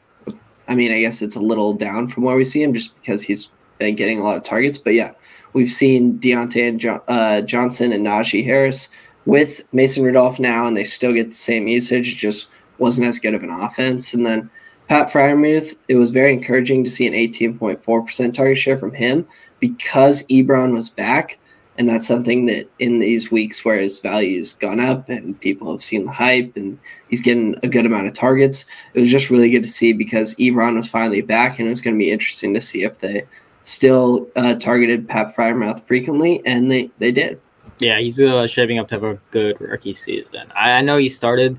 Speaker 2: I mean, I guess it's a little down from where we see him just because he's been getting a lot of targets. But yeah, we've seen Diontae and jo- uh, Johnson and Najee Harris with Mason Rudolph now, and they still get the same usage. just wasn't as good of an offense. And then Pat Freiermuth, it was very encouraging to see an 18.4% target share from him because Ebron was back. And that's something that in these weeks where his value's gone up and people have seen the hype and he's getting a good amount of targets, it was just really good to see because Ebron was finally back. And it was going to be interesting to see if they still uh, targeted Pat Freiermuth frequently. And they, they did.
Speaker 1: Yeah, he's uh, shaping up to have a good rookie season. I, I know he started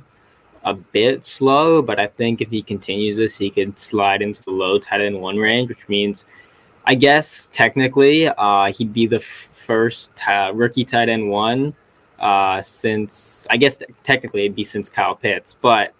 Speaker 1: a bit slow, but I think if he continues this, he could slide into the low tight end one range, which means, I guess technically, uh, he'd be the first uh, rookie tight end one uh, since I guess technically it'd be since Kyle Pitts, but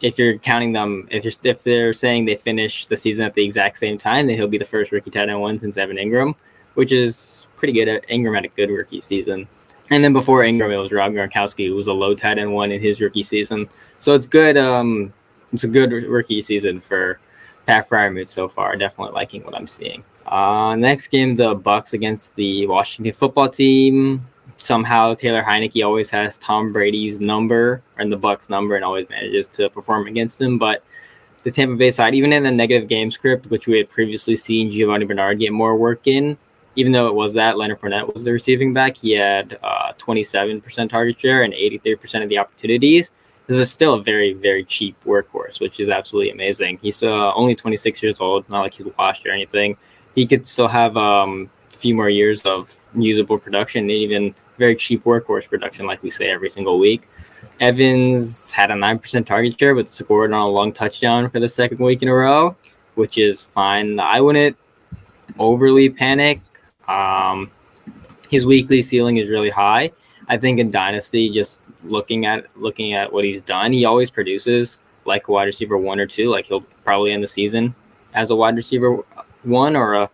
Speaker 1: if you're counting them, if you're, if they're saying they finish the season at the exact same time, then he'll be the first rookie tight end one since Evan Engram, which is pretty good. At Engram had a good rookie season. And then before Engram, it was Rob Gronkowski, who was a low tight end one in his rookie season. So it's good. Um, it's a good rookie season for Pat Freiermuth so far. Definitely liking what I'm seeing. Uh, next game, the Bucs against the Washington Football Team. Somehow Taylor Heinicke always has Tom Brady's number and the Bucs number, and always manages to perform against him. But the Tampa Bay side, even in a negative game script, which we had previously seen Giovani Bernard get more work in, even though it was that Leonard Fournette was the receiving back, he had uh, 27% target share and 83% of the opportunities. This is still a very, very cheap workhorse, which is absolutely amazing. He's uh, only 26 years old, not like he's washed or anything. He could still have um, a few more years of usable production and even very cheap workhorse production, like we say every single week. Evans had a 9% target share, but scored on a long touchdown for the second week in a row, which is fine. I wouldn't overly panic. Um, his weekly ceiling is really high. I think in Dynasty, just looking at looking at what he's done, he always produces like a wide receiver one or two. Like he'll probably end the season as a wide receiver one or a,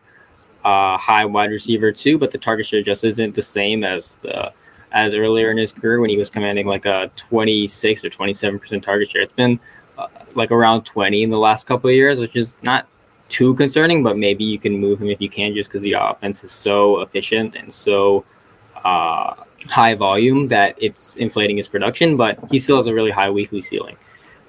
Speaker 1: a high wide receiver two, but the target share just isn't the same as the as earlier in his career when he was commanding like a 26 or 27 percent target share. It's been uh, like around 20 in the last couple of years, which is not too concerning, but maybe you can move him if you can, just because the offense is so efficient and so uh, high volume that it's inflating his production. But he still has a really high weekly ceiling.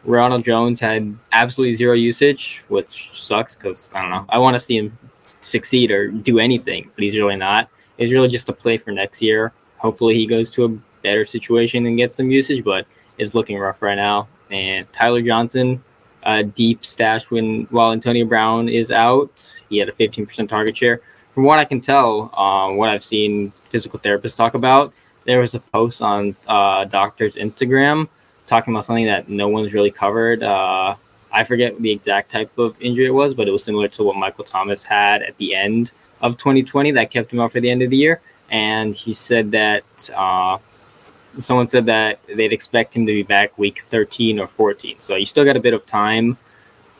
Speaker 1: Ronald Jones had absolutely zero usage, which sucks because I don't know. I want to see him succeed or do anything, but he's really not. It's really just a play for next year. Hopefully, he goes to a better situation and gets some usage, but it's looking rough right now. And Tyler Johnson, a deep stash when while Antonio Brown is out. He had a 15% target share. From what I can tell, um, what I've seen physical therapists talk about, there was a post on uh, doctor's Instagram talking about something that no one's really covered. Uh, I forget the exact type of injury it was, but it was similar to what Michael Thomas had at the end of 2020 that kept him out for the end of the year. And he said that uh, someone said that they'd expect him to be back week 13 or 14. So you still got a bit of time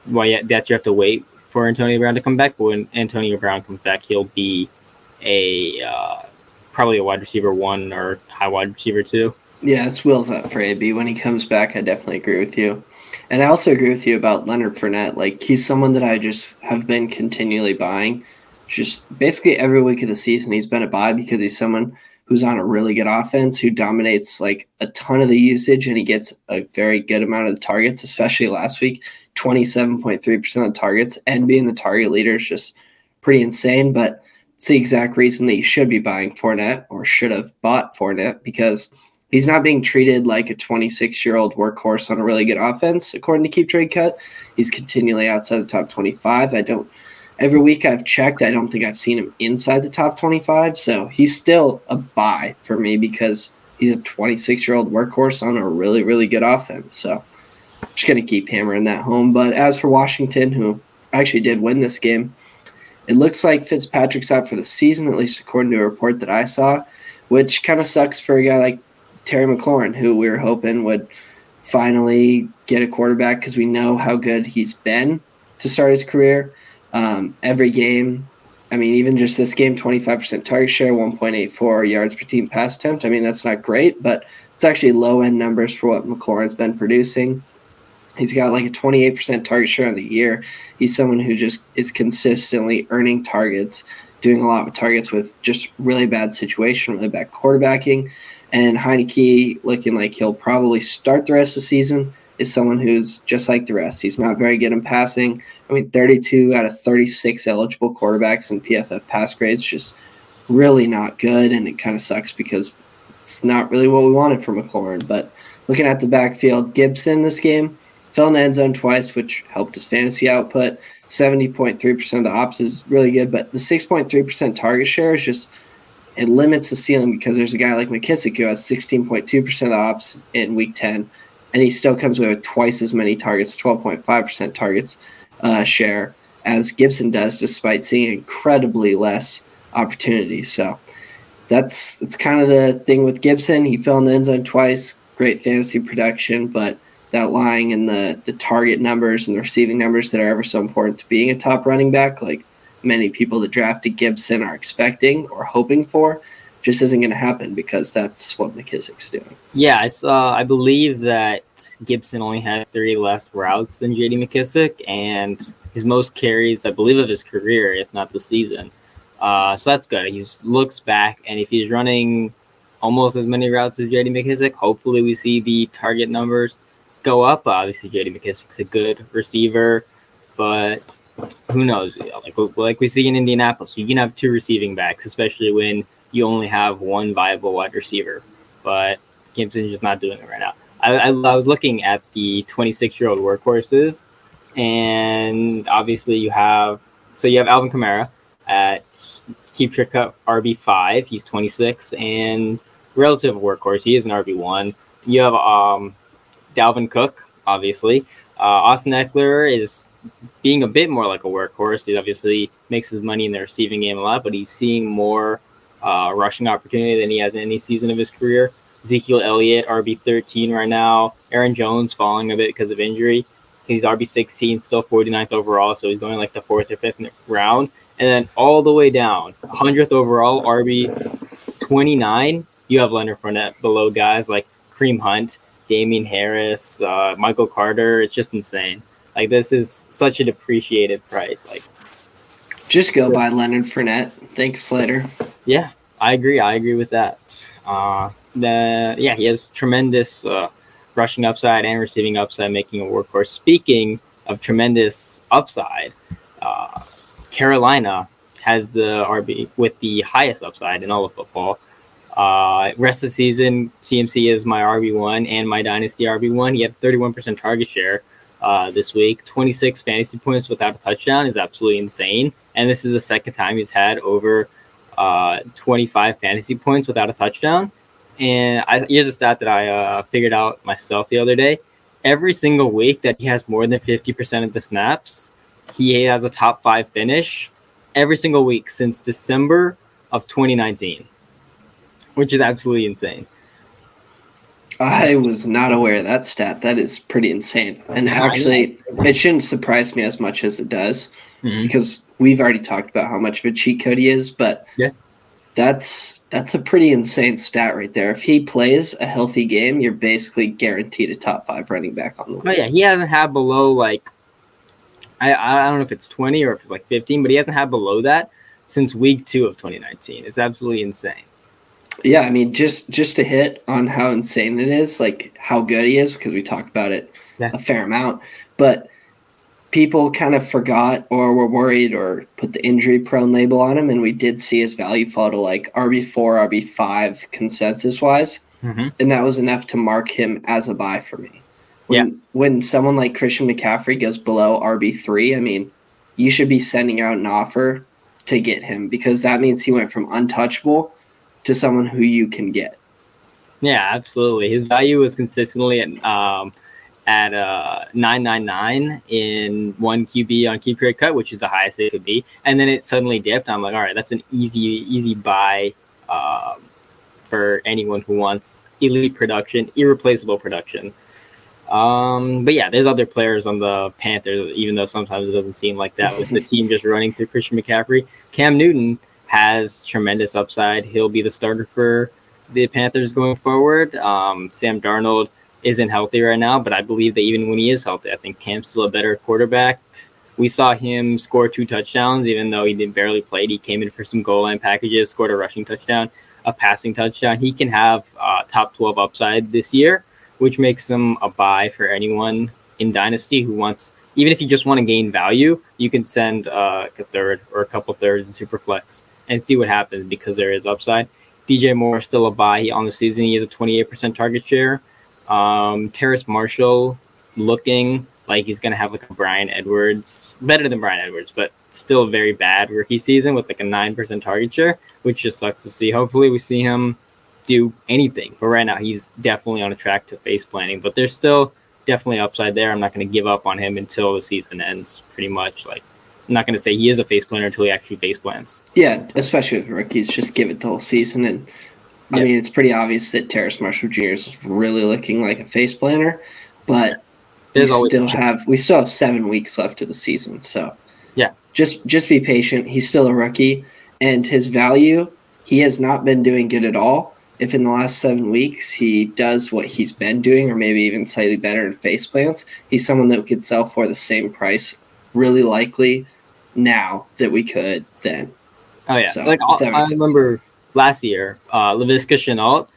Speaker 1: while you, that you have to wait for Antonio Brown to come back. But when Antonio Brown comes back, he'll be a uh, probably a wide receiver one or high wide receiver two.
Speaker 2: Yeah, it's wheels up for AB. When he comes back, I definitely agree with you. And I also agree with you about Leonard Fournette. Like, he's someone that I just have been continually buying. Just basically every week of the season, he's been a buy because he's someone who's on a really good offense, who dominates like a ton of the usage, and he gets a very good amount of the targets, especially last week 27.3% of the targets, and being the target leader is just pretty insane. But it's the exact reason that you should be buying Fournette or should have bought Fournette because he's not being treated like a 26 year old workhorse on a really good offense, according to Keep Trade Cut. He's continually outside the top 25. I don't every week I've checked, I don't think I've seen him inside the top 25. So he's still a buy for me because he's a 26 year old workhorse on a really, really good offense. So I'm just going to keep hammering that home. But as for Washington, who actually did win this game, it looks like Fitzpatrick's out for the season, at least according to a report that I saw, which kind of sucks for a guy like Terry McLaurin, who we were hoping would finally get a quarterback because we know how good he's been to start his career um, every game. I mean, even just this game, 25% target share, 1.84 yards per team pass attempt. I mean, that's not great, but it's actually low end numbers for what McLaurin's been producing. He's got like a 28% target share on the year. He's someone who just is consistently earning targets, doing a lot with targets with just really bad situation, really bad quarterbacking. And Heinicke looking like he'll probably start the rest of the season is someone who's just like the rest. He's not very good in passing. I mean, 32 out of 36 eligible quarterbacks in PFF pass grades, just really not good. And it kind of sucks because it's not really what we wanted from McLaurin. But looking at the backfield, Gibson this game fell in the end zone twice, which helped his fantasy output. 70.3% of the ops is really good, but the 6.3% target share is just it limits the ceiling because there's a guy like McKissic who has 16.2% of ops in week 10, and he still comes with twice as many targets, 12.5% targets uh, share as Gibson does, despite seeing incredibly less opportunities. So that's that's kind of the thing with Gibson. He fell in the end zone twice, great fantasy production, but that lying in the the target numbers and the receiving numbers that are ever so important to being a top running back, like many people that drafted Gibson are expecting or hoping for, just isn't going to happen because that's what McKissic's doing.
Speaker 1: Yeah, I saw. I believe that Gibson only had three less routes than J.D. McKissic, and his most carries, I believe, of his career, if not the season. Uh, so that's good. He looks back, and if he's running almost as many routes as J.D. McKissic, hopefully we see the target numbers go up. Obviously, J.D. McKissic's a good receiver, but who knows? Like like we see in Indianapolis, you can have two receiving backs, especially when you only have one viable wide receiver. But Gibson's just not doing it right now. I, I, I was looking at the 26 year old workhorses, and obviously you have so you have Alvin Kamara at keep trade cut RB five. He's 26 and relative workhorse. He is an RB one. You have um, Dalvin Cook, obviously. Uh, Austin Ekeler is being a bit more like a workhorse. He obviously makes his money in the receiving game a lot, but he's seeing more uh, rushing opportunity than he has in any season of his career. Ezekiel Elliott, RB 13 right now. Aaron Jones falling a bit because of injury. He's RB 16, still 49th overall, so he's going like the fourth or fifth round. And then all the way down, 100th overall, RB 29. You have Leonard Fournette below guys like Kareem Hunt, Damien Harris, uh, Michael Carter. It's just insane. Like this is such a depreciated price. Like,
Speaker 2: just go buy Leonard Fournette. Thanks, Slater.
Speaker 1: Yeah, I agree. I agree with that. Uh, the yeah, he has tremendous uh, rushing upside and receiving upside, making a workhorse. Speaking of tremendous upside, uh, Carolina has the RB with the highest upside in all of football. Uh, rest of the season, CMC is my RB1 and my Dynasty RB1. He had 31% target share uh, this week. 26 fantasy points without a touchdown is absolutely insane. And this is the second time he's had over uh, 25 fantasy points without a touchdown. And I, here's a stat that I uh, figured out myself the other day. Every single week that he has more than 50% of the snaps, he has a top five finish every single week since December of 2019, which is absolutely insane.
Speaker 2: I was not aware of that stat. That is pretty insane. And actually, it shouldn't surprise me as much as it does mm-hmm. because we've already talked about how much of a cheat code he is. But
Speaker 1: yeah,
Speaker 2: that's that's a pretty insane stat right there. If he plays a healthy game, you're basically guaranteed a top five running back on the.
Speaker 1: Oh yeah, he hasn't had below like I I don't know if it's 20 or if it's like 15, but he hasn't had below that since week two of 2019. It's absolutely insane.
Speaker 2: Yeah, I mean, just just to hit on how insane it is, like how good he is, because we talked about it yeah. a fair amount. But people kind of forgot or were worried or put the injury prone label on him, and we did see his value fall to like RB four, RB five consensus wise, mm-hmm. and that was enough to mark him as a buy for me. When,
Speaker 1: yeah.
Speaker 2: When someone like Christian McCaffrey goes below RB three, I mean, you should be sending out an offer to get him because that means he went from untouchable to someone who you can get.
Speaker 1: Yeah, absolutely. His value was consistently at um, at uh, 999 in one QB on keep trade cut, which is the highest it could be. And then it suddenly dipped. I'm like, all right, that's an easy, easy buy um, for anyone who wants elite production, irreplaceable production. Um, but yeah, there's other players on the Panthers, even though sometimes it doesn't seem like that with the team just running through Christian McCaffrey. Cam Newton has tremendous upside. He'll be the starter for the Panthers going forward. Um, Sam Darnold isn't healthy right now, but I believe that even when he is healthy, I think Cam's still a better quarterback. We saw him score two touchdowns, even though he didn't barely play. He came in for some goal line packages, scored a rushing touchdown, a passing touchdown. He can have uh, top 12 upside this year, which makes him a buy for anyone in Dynasty who wants, even if you just want to gain value, you can send uh, a third or a couple thirds in Superflex and see what happens because there is upside. DJ Moore still a buy on the season. He has a 28% target share. Um, Terrace Marshall looking like he's gonna have like a Bryan Edwards, better than Bryan Edwards, but still very bad rookie season with like a nine percent target share, which just sucks to see. Hopefully, we see him do anything. But right now, he's definitely on a track to face planning. But there's still definitely upside there. I'm not going to give up on him until the season ends. Pretty much, like I'm not going to say he is a face planner until he actually face plans.
Speaker 2: Yeah, especially with rookies, just give it the whole season and I mean, it's pretty obvious that Terrace Marshall Jr. is really looking like a face planner, but There's we still have we still have seven weeks left of the season. So
Speaker 1: yeah,
Speaker 2: just just be patient. He's still a rookie, and his value he has not been doing good at all. If in the last seven weeks he does what he's been doing, or maybe even slightly better in face plants, he's someone that we could sell for the same price, really likely now that we could then.
Speaker 1: Oh yeah, so, like I remember last year, uh, Laviska Shenault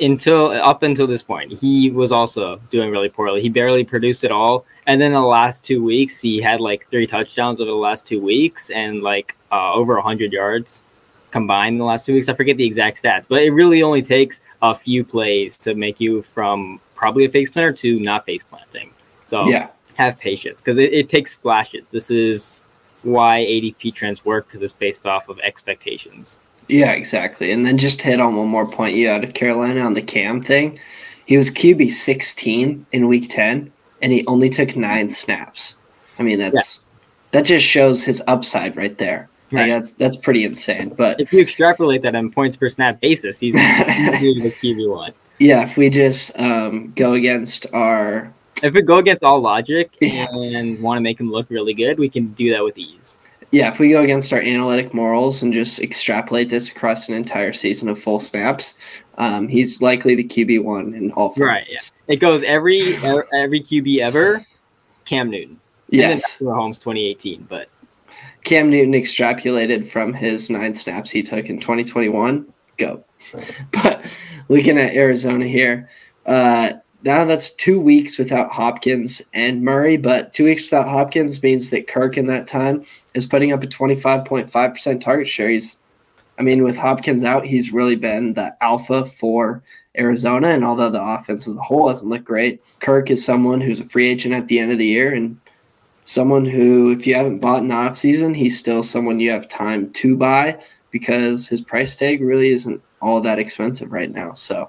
Speaker 1: until up until this point, he was also doing really poorly. He barely produced at all. And then the last two weeks, he had like three touchdowns over the last two weeks and like uh, over 100 yards combined in the last two weeks. I forget the exact stats, but it really only takes a few plays to make you from probably a face planter to not face planting. So
Speaker 2: Yeah.
Speaker 1: have patience because it, it takes flashes. This is why ADP trends work because it's based off of expectations.
Speaker 2: Yeah, exactly. And then just to hit on one more point you out of Carolina on the Cam thing. He was QB 16 in week 10 and he only took 9 snaps. I mean, that's that just shows his upside right there. Like, that's that's pretty insane. But
Speaker 1: If you extrapolate that on points per snap basis, he's the QB one.
Speaker 2: yeah, if we just um, go against our
Speaker 1: If we go against all logic
Speaker 2: Yeah.
Speaker 1: and want to make him look really good, we can do that with ease.
Speaker 2: yeah, if we go against our analytic morals and just extrapolate this across an entire season of full snaps, um, he's likely the QB one in all
Speaker 1: Right,
Speaker 2: formats.
Speaker 1: It goes every every QB ever, Cam Newton. And
Speaker 2: Yes.
Speaker 1: Mahomes 2018, but
Speaker 2: Cam Newton extrapolated from his nine snaps he took in 2021. Go. But looking at Arizona here, uh, now that's two weeks without Hopkins and Murray, but two weeks without Hopkins means that Kirk in that time is putting up a 25.5% target share. He's, I mean, with Hopkins out, he's really been the alpha for Arizona. And although the offense as a whole hasn't looked great, Kirk is someone who's a free agent at the end of the year and someone who, if you haven't bought in the offseason, he's still someone you have time to buy because his price tag really isn't all that expensive right now. So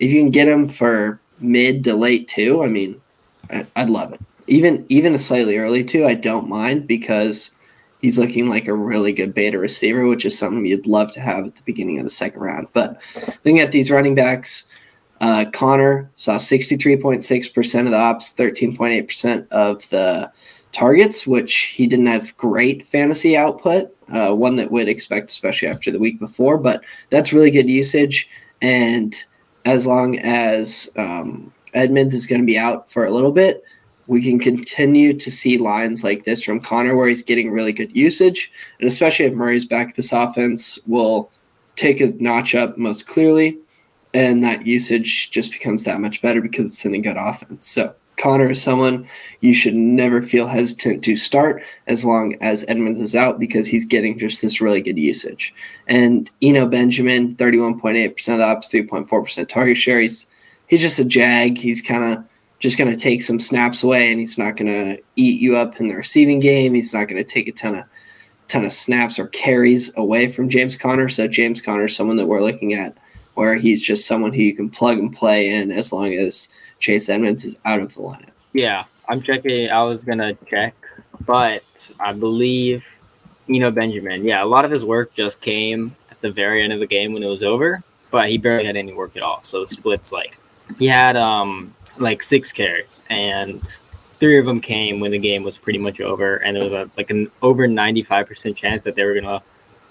Speaker 2: if you can get him for mid to late two, I mean, I'd love it. Even even a slightly early two, I don't mind because he's looking like a really good beta receiver, which is something you'd love to have at the beginning of the second round. But looking at these running backs, uh, Conner saw 63.6% of the ops, 13.8% of the targets, which he didn't have great fantasy output, uh, one that we'd expect, especially after the week before, but that's really good usage. And as long as um, Edmonds is going to be out for a little bit, we can continue to see lines like this from Conner where he's getting really good usage. And especially if Murray's back, this offense will take a notch up most clearly. And that usage just becomes that much better because it's in a good offense. So Conner is someone you should never feel hesitant to start as long as Edmonds is out because he's getting just this really good usage. And Eno Benjamin, 31.8% of the ops, 3.4% target share. He's he's just a jag. He's kind of just going to take some snaps away and he's not going to eat you up in the receiving game. He's not going to take a ton of ton of snaps or carries away from James Conner. So James Conner is someone that we're looking at where he's just someone who you can plug and play in as long as Chase Edmonds is out of the lineup.
Speaker 1: yeah, I'm checking. I was gonna check, but I believe Eno Benjamin. Yeah, a lot of his work just came at the very end of the game when it was over, but he barely had any work at all. So splits like he had um like six carries and three of them came when the game was pretty much over and there was a, like an over 95% chance that they were gonna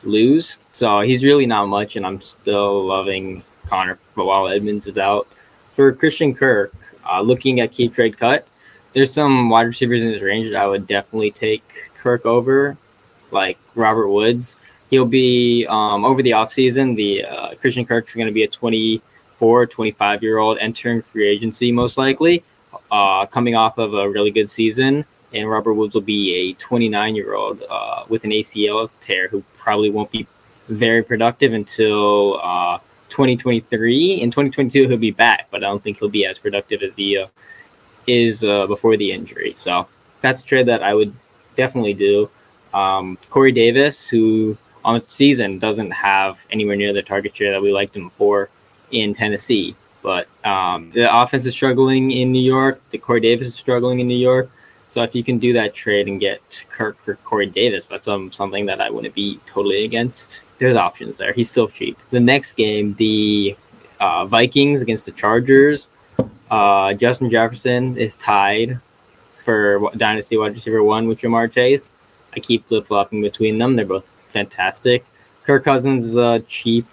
Speaker 1: lose so he's really not much and i'm still loving conner but while edmonds is out for christian kirk uh, looking at keep trade cut there's some wide receivers in this range that i would definitely take kirk over like robert woods. He'll be um, over the offseason the uh, christian kirk is going to be a 24 25 year old entering free agency most likely uh, coming off of a really good season, and Robert Woods will be a 29 year old uh, with an ACL tear who probably won't be very productive until uh, 2023. In 2022, he'll be back, but I don't think he'll be as productive as he uh, is uh, before the injury. So that's a trade that I would definitely do. Um, Corey Davis, who on the season doesn't have anywhere near the target share that we liked him for in Tennessee. But um, the offense is struggling in New York. The Corey Davis is struggling in New York. So if you can do that trade and get Kirk for Corey Davis, that's um, something that I wouldn't be totally against. There's options there. He's still cheap. The next game, the uh, Vikings against the Chargers. Uh, Justin Jefferson is tied for Dynasty wide receiver one with Ja'Marr Chase. I keep flip flopping between them. They're both fantastic. Kirk Cousins is a cheap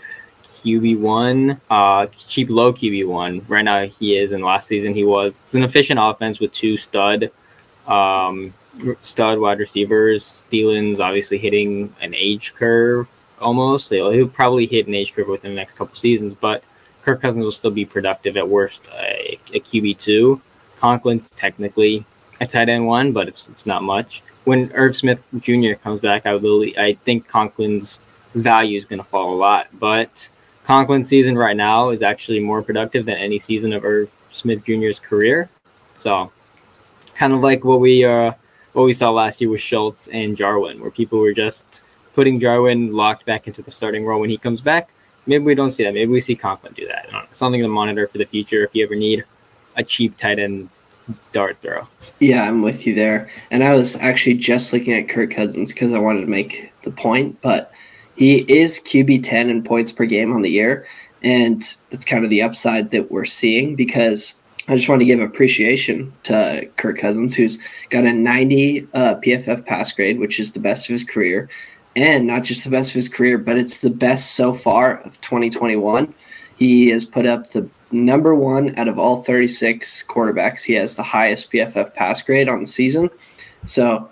Speaker 1: QB one, uh, cheap low QB one. Right now he is, and last season he was. It's an efficient offense with two stud, um, stud wide receivers. Thielen's obviously hitting an age curve almost. He'll, he'll probably hit an age curve within the next couple seasons, but Kirk Cousins will still be productive at worst a, a QB two. Conklin's technically a tight end one, but it's it's not much. When Irv Smith Jr. comes back, I will I think Conklin's value is going to fall a lot. But Conklin's season right now is actually more productive than any season of Irv Smith Jr.'s career. So, kind of like what we uh what we saw last year with Schultz and Jarwin, where people were just putting Jarwin locked back into the starting role when he comes back. Maybe we don't see that. Maybe we see Conklin do that. Something to monitor for the future if you ever need a cheap tight end dart throw.
Speaker 2: Yeah, I'm with you there. And I was actually just looking at Kirk Cousins because I wanted to make the point, but he is QB 10 in points per game on the year. And that's kind of the upside that we're seeing because I just want to give appreciation to Kirk Cousins, who's got a 90 uh, PFF pass grade, which is the best of his career. And not just the best of his career, but it's the best so far of 2021. He has put up the number one out of all 36 quarterbacks. He has the highest PFF pass grade on the season. So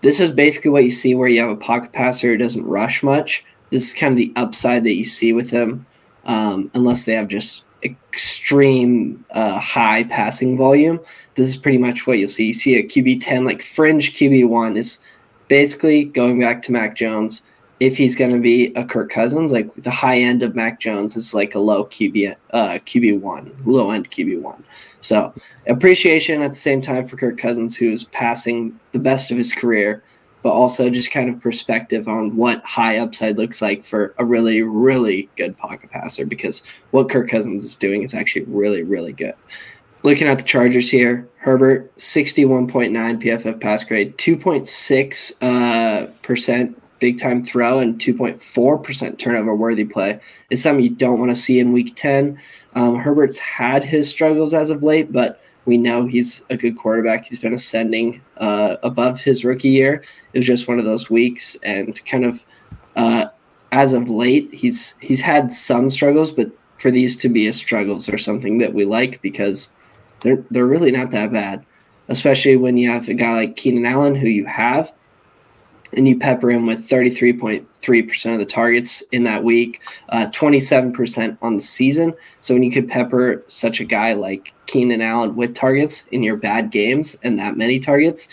Speaker 2: this is basically what you see where you have a pocket passer who doesn't rush much. This is kind of the upside that you see with him, um, unless they have just extreme uh, high passing volume. This is pretty much what you'll see. You see a QB 10, like fringe QB 1 is basically going back to Mac Jones. If he's going to be a Kirk Cousins, like the high end of Mac Jones is like a low QB uh, QB one, low end QB one. So appreciation at the same time for Kirk Cousins, who's passing the best of his career, but also just kind of perspective on what high upside looks like for a really, really good pocket passer because what Kirk Cousins is doing is actually really, really good. Looking at the Chargers here, Herbert, 61.9 PFF pass grade, 2.6 uh, percent big time throw, and 2.4 percent turnover worthy play is something you don't want to see in week 10. Um, Herbert's had his struggles as of late, but we know he's a good quarterback. He's been ascending uh, above his rookie year. It was just one of those weeks, and kind of uh, as of late, he's he's had some struggles, but for these to be his struggles are something that we like because they're they're really not that bad, especially when you have a guy like Keenan Allen who you have and you pepper him with 33.3% of the targets in that week, uh, 27% on the season. So when you could pepper such a guy like Keenan Allen with targets in your bad games and that many targets,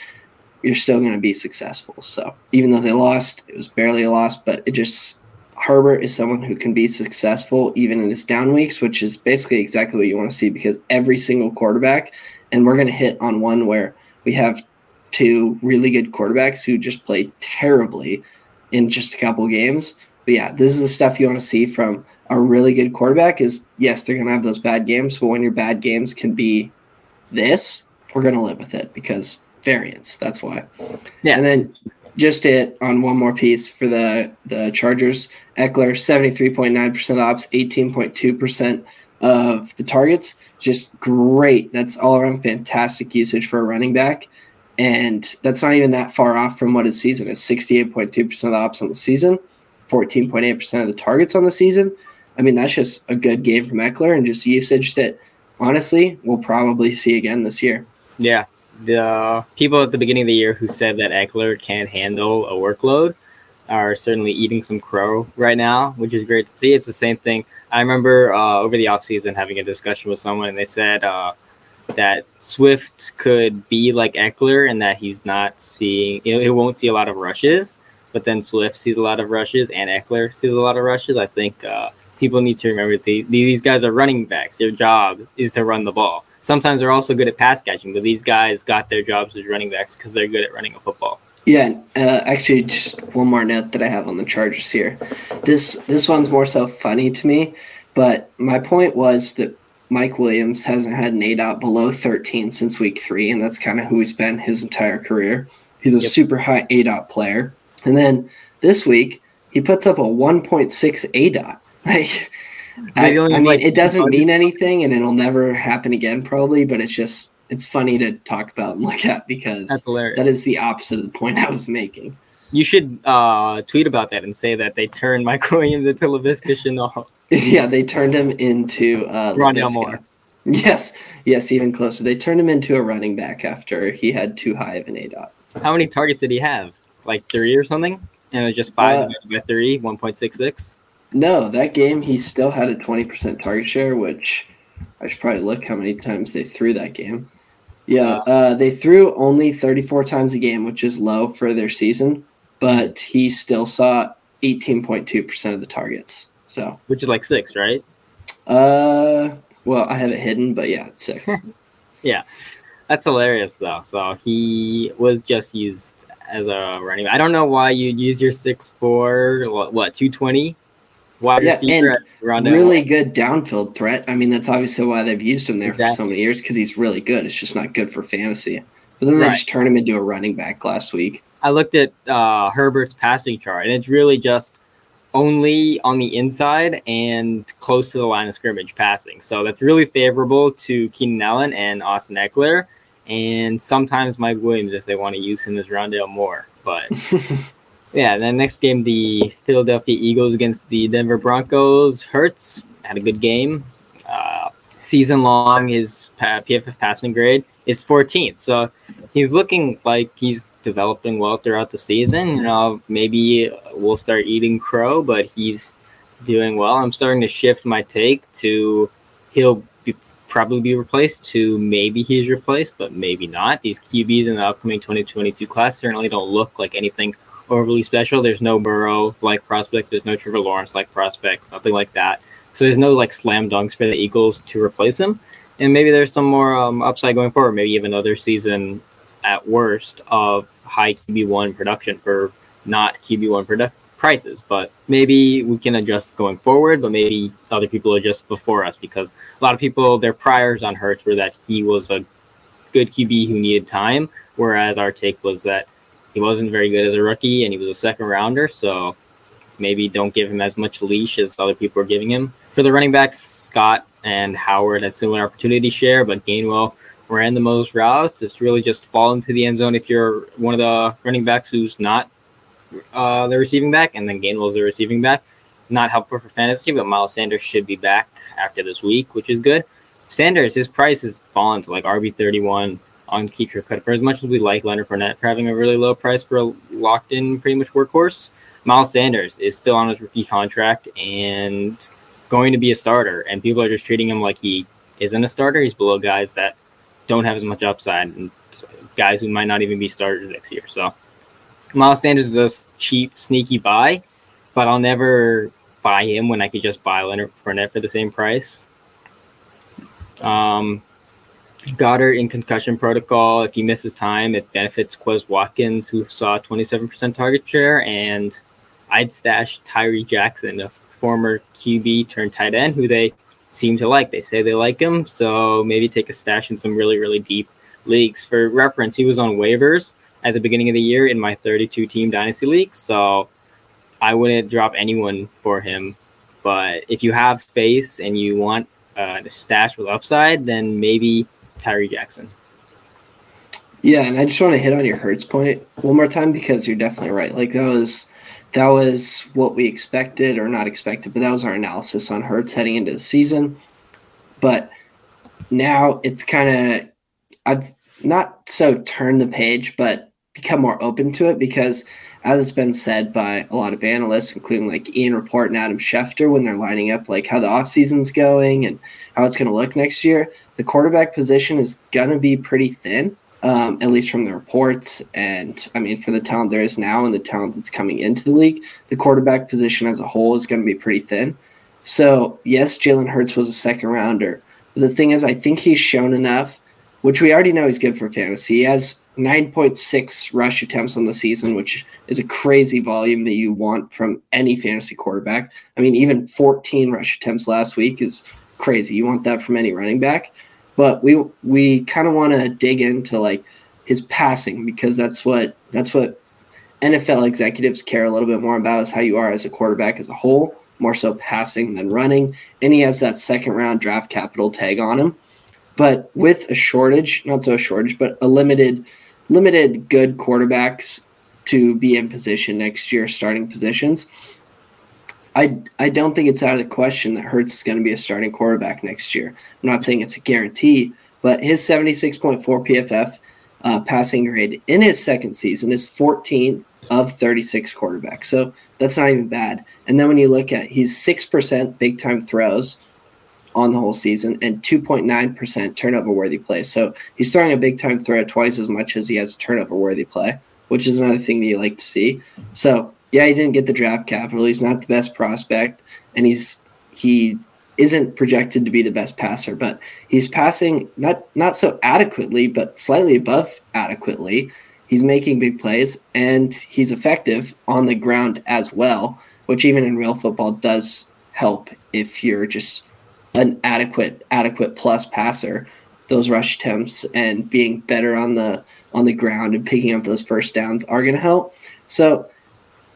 Speaker 2: you're still going to be successful. So even though they lost, it was barely a loss, but it just Herbert is someone who can be successful even in his down weeks, which is basically exactly what you want to see because every single quarterback, and we're going to hit on one where we have two really good quarterbacks who just played terribly in just a couple games. But yeah, this is the stuff you want to see from a really good quarterback is yes, they're going to have those bad games, but when your bad games can be this, we're going to live with it because variance. That's why. Yeah. And then just it on one more piece for the the Chargers. Ekeler, 73.9% of ops, 18.2% of the targets. Just great. That's all around fantastic usage for a running back. And that's not even that far off from what his season is 68.2% of the ops on the season, 14.8% of the targets on the season. I mean, that's just a good game from Ekeler and just usage that honestly we'll probably see again this year.
Speaker 1: Yeah. The people at the beginning of the year who said that Ekeler can't handle a workload are certainly eating some crow right now, which is great to see. It's the same thing. I remember uh, over the offseason having a discussion with someone, and they said, uh, that Swift could be like Ekeler and that he's not seeing, you know, he won't see a lot of rushes, but then Swift sees a lot of rushes and Ekeler sees a lot of rushes. I think uh, people need to remember the, these guys are running backs. Their job is to run the ball. Sometimes they're also good at pass catching, but these guys got their jobs as running backs because they're good at running a football.
Speaker 2: Yeah, uh, actually, just one more note that I have on the Chargers here. This this one's more so funny to me, but my point was that Mike Williams hasn't had an ADOT below 13 since week three, and that's kind of who he's been his entire career. He's a yep. super high ADOT player. And then this week, he puts up a 1.6 ADOT. Like, I, I, mean, like, it doesn't mean anything, and it'll never happen again, probably, but it's just, it's funny to talk about and look at because that is the opposite of the point I was making.
Speaker 1: You should uh, tweet about that and say that they turned Mike Williams into Laviska Shenault.
Speaker 2: Yeah, they turned him into uh, Rondale Moore. Yes, yes, even closer. They turned him into a running back after he had too high of an A dot.
Speaker 1: How many targets did he have? Like three or something? And it was just five uh, by three, 1.66?
Speaker 2: No, that game he still had a 20% target share, which I should probably look how many times they threw that game. Yeah, uh, they threw only 34 times a game, which is low for their season, but he still saw 18.2% of the targets. So,
Speaker 1: which is like six, right?
Speaker 2: Uh, well, I have it hidden, but yeah, it's six.
Speaker 1: yeah, that's hilarious though. So he was just used as a running. Back. I don't know why you'd use your six four what, what two twenty
Speaker 2: wide yeah, receiver really good downfield threat. I mean, that's obviously why they've used him there exactly. for so many years because he's really good. It's just not good for fantasy. But then they right. just turn him into a running back last week.
Speaker 1: I looked at uh, Herbert's passing chart, and it's really just only on the inside and close to the line of scrimmage passing. So that's really favorable to Keenan Allen and Austin Ekeler, and sometimes Mike Williams if they want to use him as Rondale Moore. But yeah, the next game, the Philadelphia Eagles against the Denver Broncos. Hurts had a good game. Uh, season long, his PFF passing grade is 14th. So he's looking like he's developing well throughout the season. You know, maybe we'll start eating crow, but he's doing well. I'm starting to shift my take to he'll be, probably be replaced to maybe he's replaced, but maybe not. These QBs in the upcoming 2022 class certainly don't look like anything overly special. There's no Burrow like prospects. There's no Trevor Lawrence like prospects. Nothing like that. So there's no like slam dunks for the Eagles to replace him and maybe there's some more um, upside going forward. Maybe even another season at worst of high QB one production for not QB one produ- prices. But maybe we can adjust going forward. But maybe other people adjust before us because a lot of people their priors on Hurts were that he was a good QB who needed time, whereas our take was that he wasn't very good as a rookie and he was a second rounder. So maybe don't give him as much leash as other people are giving him. For the running backs, Scott and Howard had similar opportunity share, but Gainwell ran the most routes. It's really just fall into the end zone if you're one of the running backs who's not uh, the receiving back, and then Gainwell's the receiving back. Not helpful for fantasy, but Miles Sanders should be back after this week, which is good. Sanders, his price has fallen to like RB thirty one on Keep Trade Cut. For as much as we like Leonard Fournette for having a really low price for a locked in pretty much workhorse, Miles Sanders is still on his rookie contract and going to be a starter, and people are just treating him like he isn't a starter. He's below guys that don't have as much upside and guys who might not even be started next year. So Miles Sanders is a cheap, sneaky buy, but I'll never buy him when I could just buy Leonard Fournette for the same price. Um, Goedert in concussion protocol. If he misses time, it benefits Quez Watkins, who saw 27% target share, and I'd stash Tyree Jackson, a former QB turned tight end who they seem to like. They say they like him, so maybe take a stash in some really, really deep leagues. For reference, he was on waivers at the beginning of the year in my 32 team dynasty league, so I wouldn't drop anyone for him. But if you have space and you want uh, a stash with upside, then maybe Tyree Jackson.
Speaker 2: Yeah, and I just want to hit on your Hurts point one more time because you're definitely right. Like that was that was what we expected or not expected, but that was our analysis on Hurts heading into the season. But now it's kind of I've not so turned the page, but become more open to it because as it's been said by a lot of analysts, including like Ian Rapoport and Adam Schefter, when they're lining up like how the offseason's going and how it's going to look next year, the quarterback position is going to be pretty thin um, at least from the reports. And I mean, for the talent there is now and the talent that's coming into the league, the quarterback position as a whole is going to be pretty thin. So, yes, Jalen Hurts was a second rounder. But the thing is, I think he's shown enough, which we already know he's good for fantasy. He has 9.6 rush attempts on the season, which is a crazy volume that you want from any fantasy quarterback. I mean, even 14 rush attempts last week is crazy. You want that from any running back but we we kind of want to dig into like his passing because that's what that's what NFL executives care a little bit more about is how you are as a quarterback as a whole, more so passing than running. And he has that second round draft capital tag on him. But with a shortage, not so a shortage, but a limited limited good quarterbacks to be in position next year, starting positions. I I don't think it's out of the question that Hurts is going to be a starting quarterback next year. I'm not saying it's a guarantee, but his 76.4 PFF uh, passing grade in his second season is 14 of 36 quarterbacks. So that's not even bad. And then when you look at he's 6% big time throws on the whole season and 2.9% turnover worthy play. So he's throwing a big time throw twice as much as he has turnover worthy play, which is another thing that you like to see. So yeah, he didn't get the draft capital. He's not the best prospect, and he's he isn't projected to be the best passer, but he's passing not not so adequately, but slightly above adequately. He's making big plays and he's effective on the ground as well, which even in real football does help if you're just an adequate adequate plus passer. Those rush attempts and being better on the on the ground and picking up those first downs are going to help. So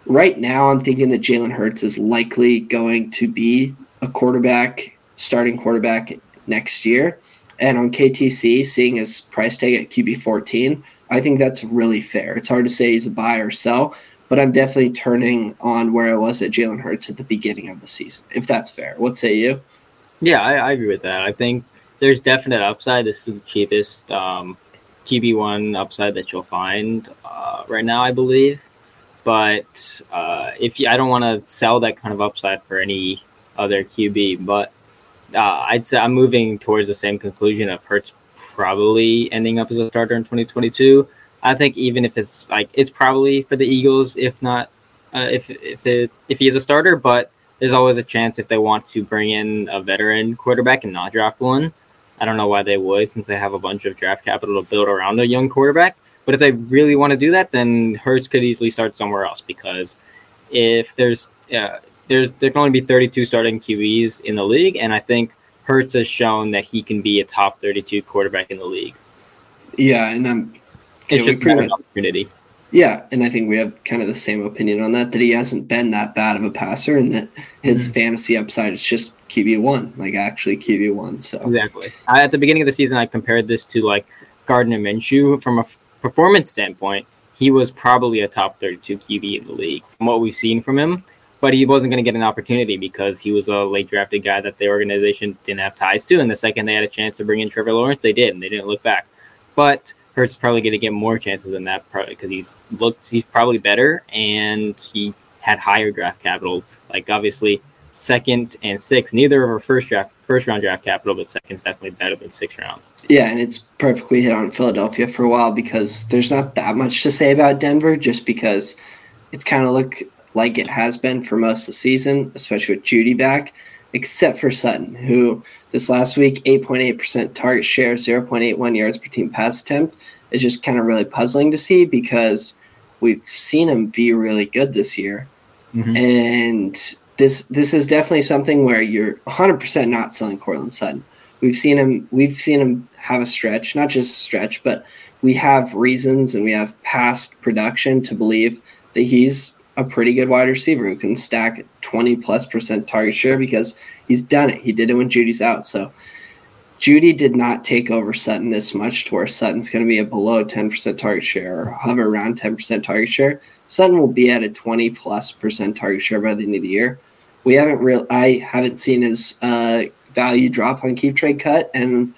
Speaker 2: right now, I'm thinking that Jalen Hurts is likely going to be a quarterback, starting quarterback next year. And on KTC, seeing his price tag at QB 14, I think that's really fair. It's hard to say he's a buy or sell, but I'm definitely turning on where I was at Jalen Hurts at the beginning of the season, if that's fair. What say you?
Speaker 1: Yeah, I, I agree with that. I think there's definite upside. This is the cheapest um, QB1 upside that you'll find uh, right now, I believe. But uh, if you, I don't want to sell that kind of upside for any other QB, but uh, I'd say I'm moving towards the same conclusion of Hurts probably ending up as a starter in 2022. I think even if it's like it's probably for the Eagles, if not uh, if if it if he is a starter, but there's always a chance if they want to bring in a veteran quarterback and not draft one. I don't know why they would, since they have a bunch of draft capital to build around a young quarterback. But if they really want to do that, then Hurts could easily start somewhere else because if there's uh, there's there can only be 32 starting QBs in the league, and I think Hurts has shown that he can be a top 32 quarterback in the league.
Speaker 2: Yeah, and I'm
Speaker 1: it's just an opportunity.
Speaker 2: Yeah, and I think we have kind of the same opinion on that. That he hasn't been that bad of a passer, and that his mm-hmm. fantasy upside is just QB one, like actually QB one. So
Speaker 1: exactly. I, at the beginning of the season, I compared this to like Gardner Minshew from a performance standpoint, he was probably a top 32 QB in the league from what we've seen from him. But he wasn't going to get an opportunity because he was a late drafted guy that the organization didn't have ties to. And the second they had a chance to bring in Trevor Lawrence, they did, and they didn't look back. But Hurts is probably going to get more chances than that because he's looked he's probably better and he had higher draft capital. Like obviously second and sixth, neither of our first draft first round draft capital, but second's definitely better than sixth round.
Speaker 2: Yeah, and it's perfectly hit on Philadelphia for a while because there's not that much to say about Denver, just because it's kind of look like it has been for most of the season, especially with Jeudy back, except for Sutton, who this last week 8.8% target share, 0.81 yards per team pass attempt is just kind of really puzzling to see because we've seen him be really good this year, mm-hmm. and this this is definitely something where you're 100% not selling Courtland Sutton. We've seen him. We've seen him have a stretch, not just a stretch, but we have reasons and we have past production to believe that he's a pretty good wide receiver who can stack 20 plus percent target share because he's done it. He did it when Jeudy's out. So Jeudy did not take over Sutton this much to where Sutton's going to be a below 10% target share or hover around 10% target share. Sutton will be at a 20 plus percent target share by the end of the year. We haven't real I haven't seen his uh, value drop on keep trade cut and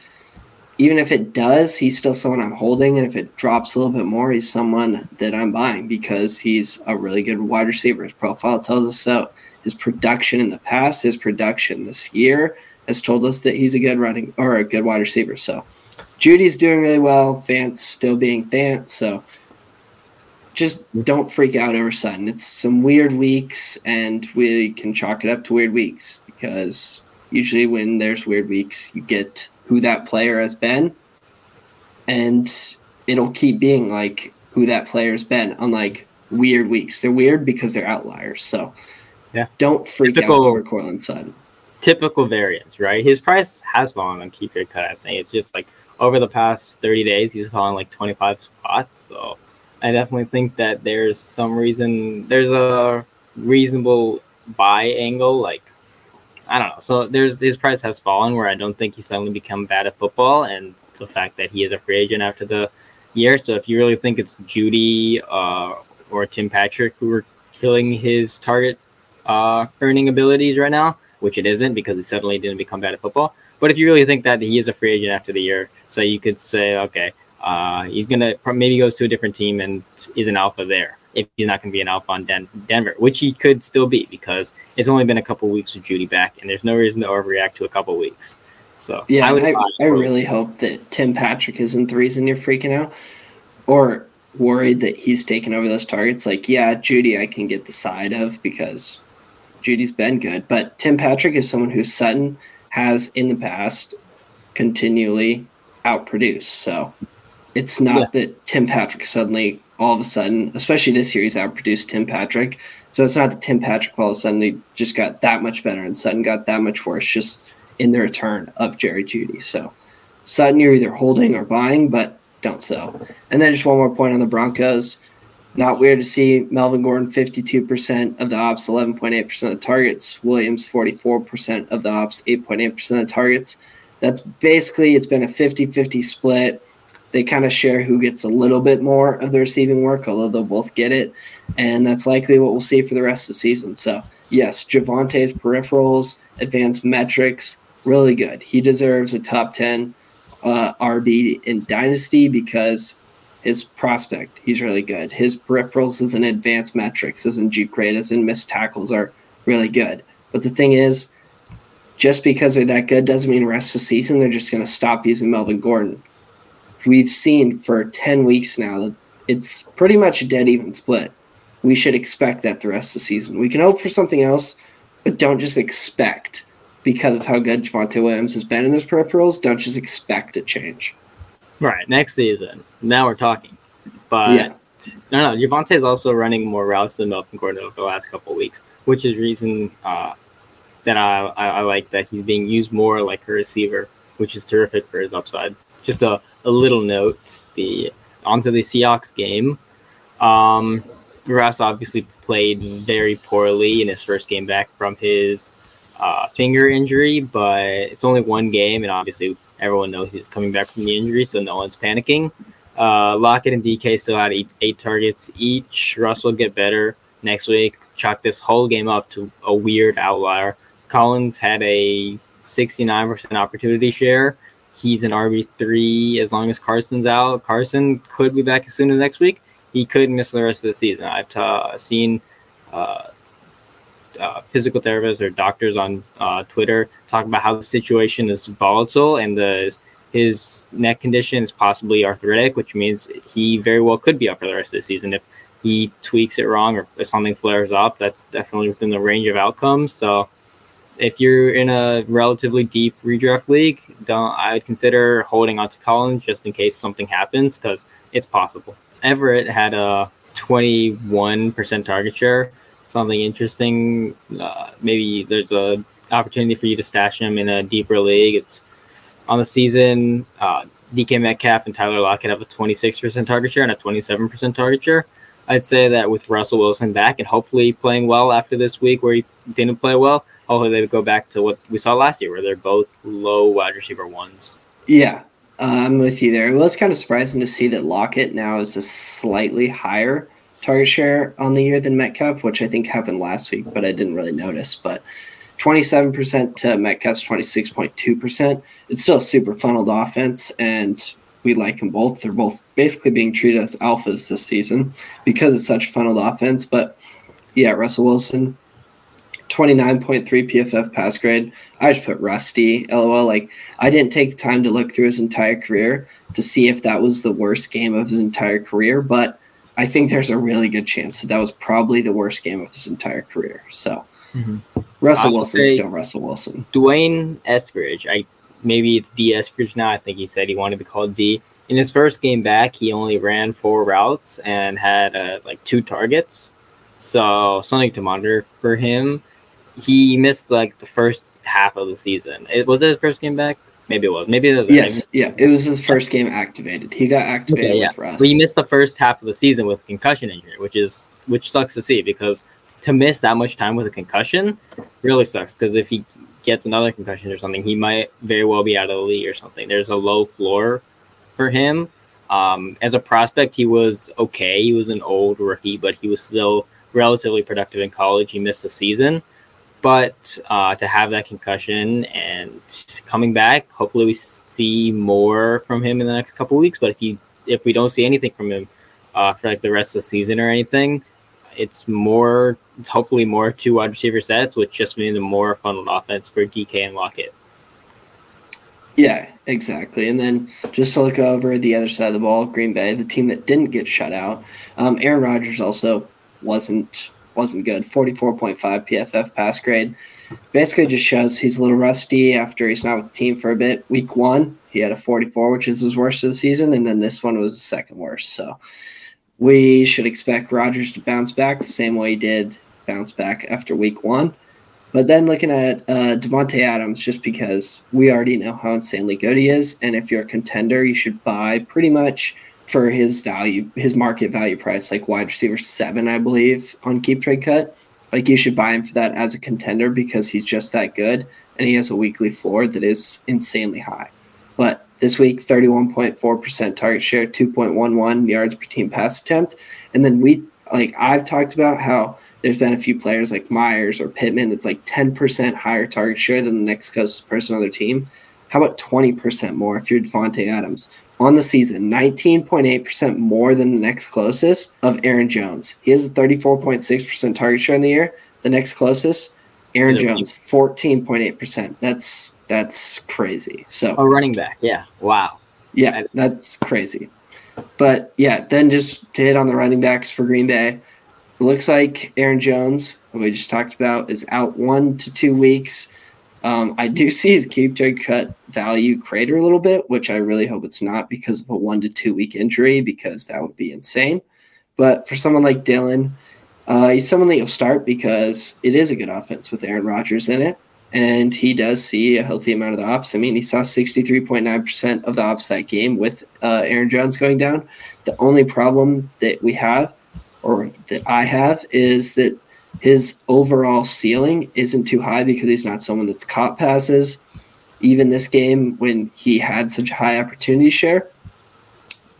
Speaker 2: even if it does, he's still someone I'm holding. And if it drops a little bit more, he's someone that I'm buying because he's a really good wide receiver. His profile tells us so. His production in the past, his production this year has told us that he's a good running or a good wide receiver. So Jeudy's doing really well. Fant still being Fant. So just don't freak out over Sutton. It's some weird weeks, and we can chalk it up to weird weeks because usually when there's weird weeks, you get who that player has been, and it'll keep being like who that player's been. Unlike weird weeks, they're weird because they're outliers. So
Speaker 1: yeah,
Speaker 2: don't freak typical, out over Courtland Sutton.
Speaker 1: Typical variance, right? His price has fallen on keep trade cut. I think it's just like over the past 30 days, he's fallen like 25 spots. So I definitely think that there's some reason, there's a reasonable buy angle. Like I don't know. So there's his price has fallen where I don't think he's suddenly become bad at football, and the fact that he is a free agent after the year. So if you really think it's Jeudy uh, or Tim Patrick who are killing his target uh, earning abilities right now, which it isn't because he suddenly didn't become bad at football. But if you really think that he is a free agent after the year, so you could say, okay, uh, he's gonna maybe goes to a different team and is an alpha there. if he's not going to be an alpha on Den- Denver, which he could still be because it's only been a couple weeks with Jeudy back, and there's no reason to overreact to a couple weeks. So
Speaker 2: yeah, I, I, I really hope that Tim Patrick isn't the reason you're freaking out, or worried that he's taken over those targets. Like, yeah, Jeudy, I can get the side of because Jeudy's been good, but Tim Patrick is someone who Sutton has in the past continually outproduced. So it's not yeah. that Tim Patrick suddenly all of a sudden, especially this year, he's outproduced Tim Patrick. So it's not that Tim Patrick all of a sudden he just got that much better and Sutton got that much worse just in the return of Jerry Jeudy. So Sutton you're either holding or buying, but don't sell. And then just one more point on the Broncos. Not weird to see Melvin Gordon 52% of the ops, 11.8% of the targets. Williams 44% of the ops, 8.8% of the targets. That's basically it's been a 50-50 split. They kind of share who gets a little bit more of the receiving work, although they'll both get it. And that's likely what we'll see for the rest of the season. So yes, Javonte's peripherals, advanced metrics, really good. He deserves a top 10 uh, RB in Dynasty because his prospect, he's really good. His peripherals as an advanced metrics, in juke as in missed tackles are really good. But the thing is, just because they're that good doesn't mean rest of the season they're just going to stop using Melvin Gordon. We've seen for 10 weeks now that it's pretty much a dead even split. We should expect that the rest of the season. We can hope for something else, but don't just expect because of how good Javonte Williams has been in those peripherals. Don't just expect a change.
Speaker 1: Right. Next season. Now we're talking. But yeah. no, no. Javonte is also running more routes than Melvin Gordon over the last couple weeks, which is reason uh, that I, I, I like that he's being used more like a receiver, which is terrific for his upside. Just a, a little note: the onto the Seahawks game. Um, Russ obviously played very poorly in his first game back from his uh, finger injury, but it's only one game, and obviously everyone knows he's coming back from the injury, so no one's panicking. Uh, Lockett and DK still had eight, eight targets each. Russ will get better next week. Chalk this whole game up to a weird outlier. Collins had a 69% opportunity share. He's an RB3 as long as Carson's out. Carson could be back as soon as next week. He could miss the rest of the season. I've uh, seen uh, uh, physical therapists or doctors on uh, Twitter talk about how the situation is volatile and the his neck condition is possibly arthritic, which means he very well could be out for the rest of the season if he tweaks it wrong or if something flares up. That's definitely within the range of outcomes. So if you're in a relatively deep redraft league, don't I would consider holding on to Collins just in case something happens because it's possible. Everett had a 21% target share something interesting, uh, maybe there's a opportunity for you to stash him in a deeper league. It's on the season. Uh, DK Metcalf and Tyler Lockett have a 26% target share and a 27% target share. I'd say that with Russell Wilson back and hopefully playing well after this week where he didn't play well, hopefully they go back to what we saw last year where they're both low wide receiver ones.
Speaker 2: Yeah, uh, I'm with you there. It was kind of surprising to see that Lockett now is a slightly higher target share on the year than Metcalf, which I think happened last week, but I didn't really notice. But 27% to Metcalf's 26.2%. It's still a super funneled offense, and we like them both. They're both basically being treated as alphas this season because it's such a funneled offense. But yeah, Russell Wilson, 29.3 PFF pass grade. I just put rusty, lol. Like, I didn't take the time to look through his entire career to see if that was the worst game of his entire career, but I think there's a really good chance that that was probably the worst game of his entire career. So mm-hmm. Russell Wilson still Russell Wilson.
Speaker 1: D'Wayne Eskridge, I maybe it's D Eskridge now. I think he said he wanted to be called D. In his first game back, he only ran four routes and had uh, like two targets. So something to monitor for him. He missed like the first half of the season. It was his first game back. Maybe it was. Maybe it was.
Speaker 2: Yes, yeah. It was his first game activated. He got activated okay, yeah. for us.
Speaker 1: But he missed the first half of the season with concussion injury, which is which sucks to see because to miss that much time with a concussion really sucks. Because if he gets another concussion or something, he might very well be out of the league or something. There's a low floor for him. Um, as a prospect, he was okay. He was an old rookie, but he was still relatively productive in college. He missed a season. But uh, to have that concussion and coming back, hopefully we see more from him in the next couple weeks. But if you if we don't see anything from him, uh, for like the rest of the season or anything. It's more, hopefully, more two wide receiver sets, which just means a more funneled offense for DK and Lockett.
Speaker 2: Yeah, exactly. And then just to look over the other side of the ball, Green Bay, the team that didn't get shut out. Um, Aaron Rodgers also wasn't wasn't good. Forty four point five PFF pass grade. Basically, just shows he's a little rusty after he's not with the team for a bit. Week one, he had a forty four, which is his worst of the season, and then this one was the second worst. So we should expect Rodgers to bounce back the same way he did bounce back after week one. But then looking at uh, Davante Adams, just because we already know how insanely good he is, and if you're a contender, you should buy pretty much for his value, his market value price, like wide receiver seven, I believe, on Keep Trade Cut. Like you should buy him for that as a contender because he's just that good, and he has a weekly floor that is insanely high. But this week, 31.4% target share, 2.11 yards per team pass attempt, and then we like I've talked about how there's been a few players like Meyers or Pittman that's like 10% higher target share than the next closest person on their team. How about 20% more if you're Davante Adams? On the season, 19.8% more than the next closest of Aaron Jones. He has a 34.6% target share in the year. The next closest, Aaron Jones, 14.8%. That's that's crazy. So
Speaker 1: a running back, yeah. Wow.
Speaker 2: Yeah, that's crazy. But yeah, then just to hit on the running backs for Green Bay, looks like Aaron Jones, who we just talked about, is out one to two weeks. Um, I do see his keep trade cut value crater a little bit, which I really hope it's not because of a one to two week injury, because that would be insane. But for someone like Dillon, uh, he's someone that you'll start because it is a good offense with Aaron Rodgers in it. And he does see a healthy amount of the ops. I mean, he saw 63.9% of the ops that game with uh, Aaron Jones going down. The only problem that we have or that I have is that his overall ceiling isn't too high because he's not someone that's caught passes. Even this game, when he had such high opportunity share,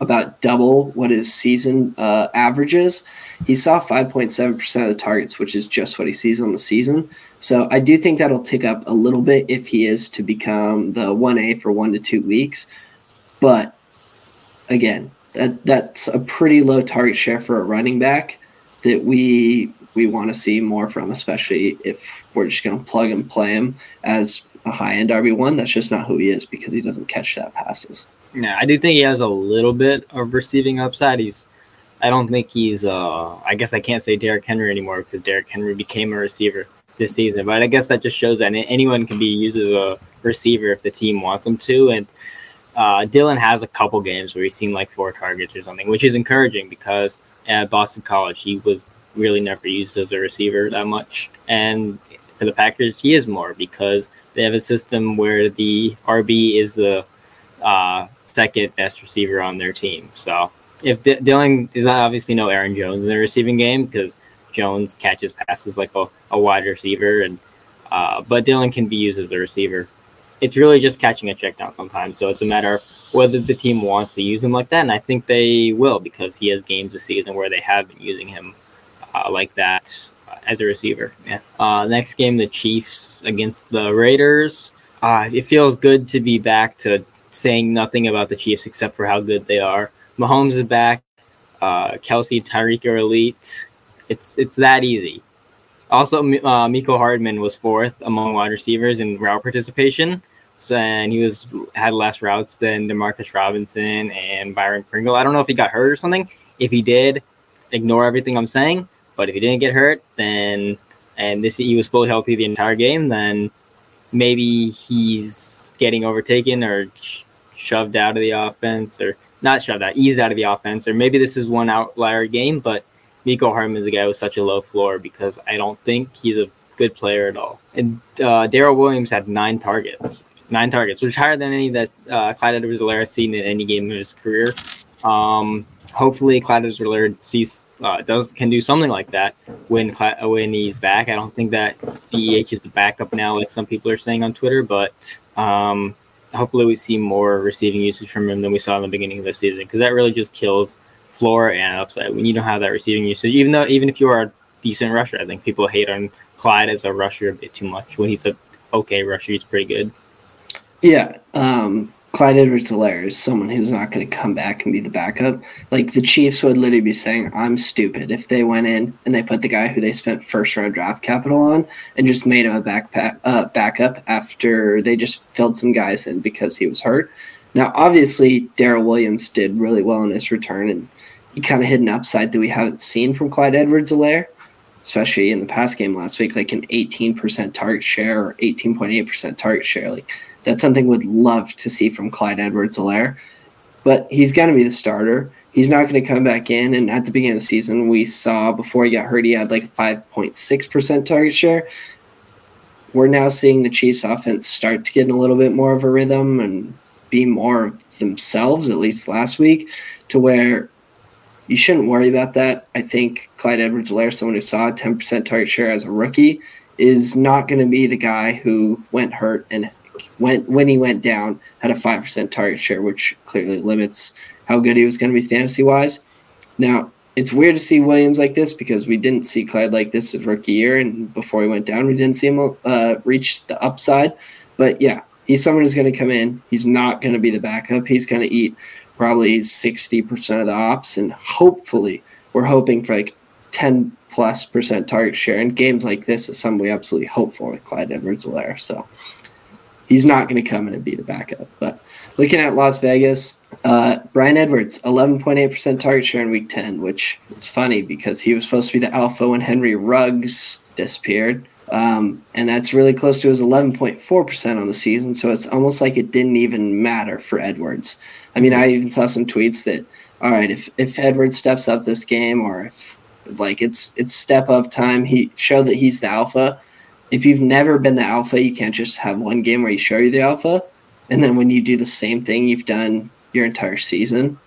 Speaker 2: about double what his season uh, averages, he saw 5.7% of the targets, which is just what he sees on the season. So I do think that'll tick up a little bit if he is to become the 1A for one to two weeks. But again, that that's a pretty low target share for a running back that we we want to see more from, especially if we're just going to plug and play him as a high end RB one. That's just not who he is because he doesn't catch that passes.
Speaker 1: Yeah, I do think he has a little bit of receiving upside. He's, I don't think he's. uh I guess I can't say Derrick Henry anymore because Derrick Henry became a receiver this season. But I guess that just shows that anyone can be used as a receiver if the team wants them to. And uh, Dillon has a couple games where he's seen like four targets or something, which is encouraging because at Boston College he was really never used as a receiver that much, and for the Packers he is more because they have a system where the RB is the uh, second best receiver on their team. So if D- Dillon is obviously no Aaron Jones in the receiving game because Jones catches passes like a, a wide receiver, and uh, but Dillon can be used as a receiver it's really just catching a check down sometimes. So it's a matter of whether the team wants to use him like that, and I think they will because he has games this season where they have been using him uh, like that as a receiver. Yeah. Uh, next game, the Chiefs against the Raiders. Uh, it feels good to be back to saying nothing about the Chiefs except for how good they are. Mahomes is back. Uh, Kelce, Tyreek are elite. It's it's that easy. Also, uh, Mecole Hardman was fourth among wide receivers in route participation and he was had less routes than Demarcus Robinson and Byron Pringle. I don't know if he got hurt or something. If he did, ignore everything I'm saying. But if he didn't get hurt, then and this he was fully healthy the entire game, then maybe he's getting overtaken or sh- shoved out of the offense, or not shoved out, eased out of the offense, or maybe this is one outlier game. But Mecole Hardman is a guy with such a low floor because I don't think he's a good player at all. And uh, Darrel Williams had nine targets nine targets, which is higher than any that uh, Clyde Edwards-Helaire has seen in any game of his career. Um, hopefully, Clyde Edwards-Helaire sees uh, does can do something like that when when he's back. I don't think that CEH is the backup now, like some people are saying on Twitter, but um, hopefully we see more receiving usage from him than we saw in the beginning of the season because that really just kills floor and upside when you don't have that receiving usage. Even though even if you are a decent rusher, I think people hate on Clyde as a rusher a bit too much when he's a okay rusher. He's pretty good.
Speaker 2: Yeah. Um, Clyde Edwards Helaire is someone who's not going to come back and be the backup. Like the Chiefs would literally be saying, I'm stupid if they went in and they put the guy who they spent first round draft capital on and just made him a backpack, uh, backup after they just filled some guys in because he was hurt. Now, obviously, Darrel Williams did really well in his return and he kind of hit an upside that we haven't seen from Clyde Edwards Helaire, especially in the past game last week, like an 18% target share or 18.8% target share. Like that's something we'd love to see from Clyde Edwards Helaire. But he's going to be the starter. He's not going to come back in. And at the beginning of the season, we saw before he got hurt, he had like 5.6% target share. We're now seeing the Chiefs offense start to get in a little bit more of a rhythm and be more of themselves, at least last week, to where you shouldn't worry about that. I think Clyde Edwards Helaire, someone who saw a 10% target share as a rookie, is not going to be the guy who went hurt and went when he went down had a five percent target share, which clearly limits how good he was going to be fantasy wise. Now it's weird to see Williams like this because we didn't see Clyde like this his rookie year, and before he went down, we didn't see him uh, reach the upside. But yeah, he's someone who's going to come in. He's not going to be the backup. He's going to eat probably sixty percent of the ops, and hopefully, we're hoping for like ten plus percent target share. And games like this is something we absolutely hope for with Clyde Edwards-Helaire. So he's not going to come in and be the backup. But looking at Las Vegas, uh, Bryan Edwards, 11.8% target share in week 10, which is funny because he was supposed to be the alpha when Henry Ruggs disappeared. Um, and that's really close to his 11.4% on the season. So it's almost like it didn't even matter for Edwards. I mean, I even saw some tweets that, all right, if, if Edwards steps up this game or if like it's it's step up time, he show that he's the alpha if you've never been the alpha, you can't just have one game where you show you the alpha, and then when you do the same thing you've done your entire season,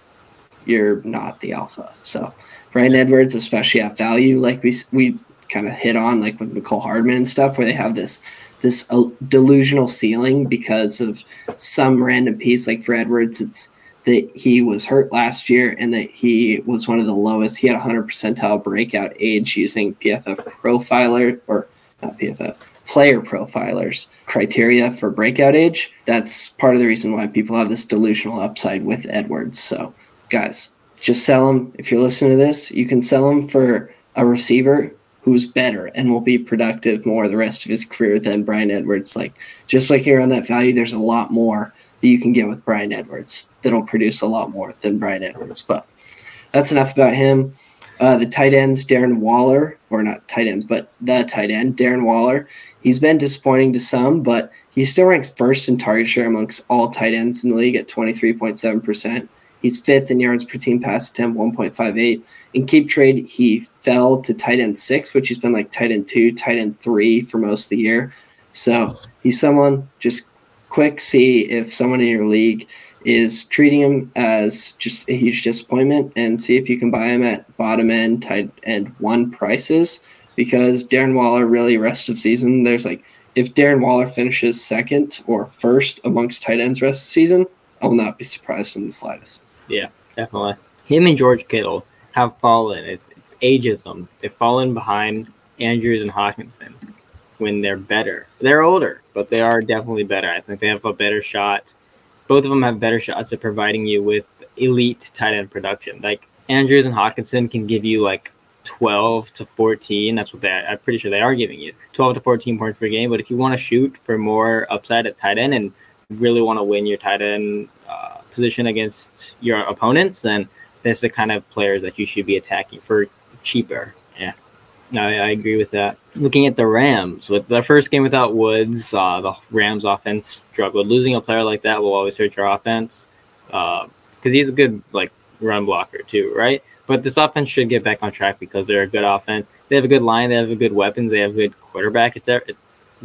Speaker 2: you're not the alpha. So Bryan Edwards, especially at value, like we we kind of hit on, like with Mecole Hardman and stuff, where they have this this uh, delusional ceiling because of some random piece. Like for Edwards, it's that he was hurt last year and that he was one of the lowest. He had a 100 percentile breakout age using PFF Profiler or not PFF, player profilers criteria for breakout age. That's part of the reason why people have this delusional upside with Edwards. So, guys, just sell him. If you're listening to this, you can sell him for a receiver who's better and will be productive more the rest of his career than Bryan Edwards. Like, just like you're on that value, there's a lot more that you can get with Bryan Edwards that'll produce a lot more than Bryan Edwards. But that's enough about him. Uh, the tight ends, Darren Waller, or not tight ends, but the tight end, Darren Waller. He's been disappointing to some, but he still ranks first in target share amongst all tight ends in the league at 23.7%. He's fifth in yards per team pass attempt, 1.58. In keep trade, he fell to tight end six, which he's been like tight end two, tight end three for most of the year. So he's someone just quick see if someone in your league is treating him as just a huge disappointment and see if you can buy him at bottom end, tight end one prices. Because Darren Waller, really, rest of season, there's like, if Darren Waller finishes second or first amongst tight ends rest of season, I will not be surprised in the slightest.
Speaker 1: Yeah, definitely. Him and George Kittle have fallen. It's, it's ageism. They've fallen behind Andrews and Hockenson when they're better. They're older, but they are definitely better. I think they have a better shot both of them have better shots at providing you with elite tight end production. Like Andrews and Hockenson can give you like 12 to 14. That's what they I'm pretty sure they are giving you 12 to 14 points per game. But if you want to shoot for more upside at tight end and really want to win your tight end uh, position against your opponents, then that's the kind of players that you should be attacking for cheaper. I, I agree with that. Looking at the Rams, with the first game without Woods, uh, the Rams offense struggled. Losing a player like that will always hurt your offense because uh, he's a good like run blocker too, right? But this offense should get back on track because they're a good offense. They have a good line. They have a good weapons. They have a good quarterback. It's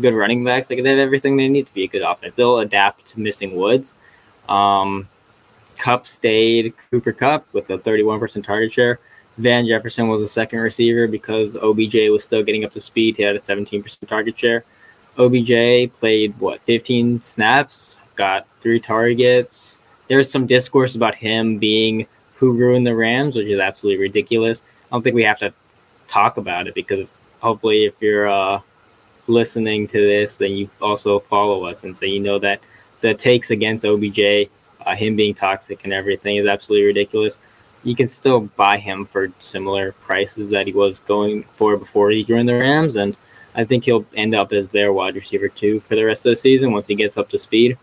Speaker 1: good running backs. Like they have everything they need to be a good offense. They'll adapt to missing Woods. Um, Kupp stayed Cooper Kupp with a 31% target share. Van Jefferson was the second receiver because OBJ was still getting up to speed. He had a 17% target share. OBJ played what 15 snaps, got three targets. There's some discourse about him being who ruined the Rams, which is absolutely ridiculous. I don't think we have to talk about it because hopefully, if you're uh, listening to this, then you also follow us, and so you know that the takes against OBJ, uh, him being toxic and everything, is absolutely ridiculous. You can still buy him for similar prices that he was going for before he joined the Rams, and I think he'll end up as their wide receiver too for the rest of the season once he gets up to speed.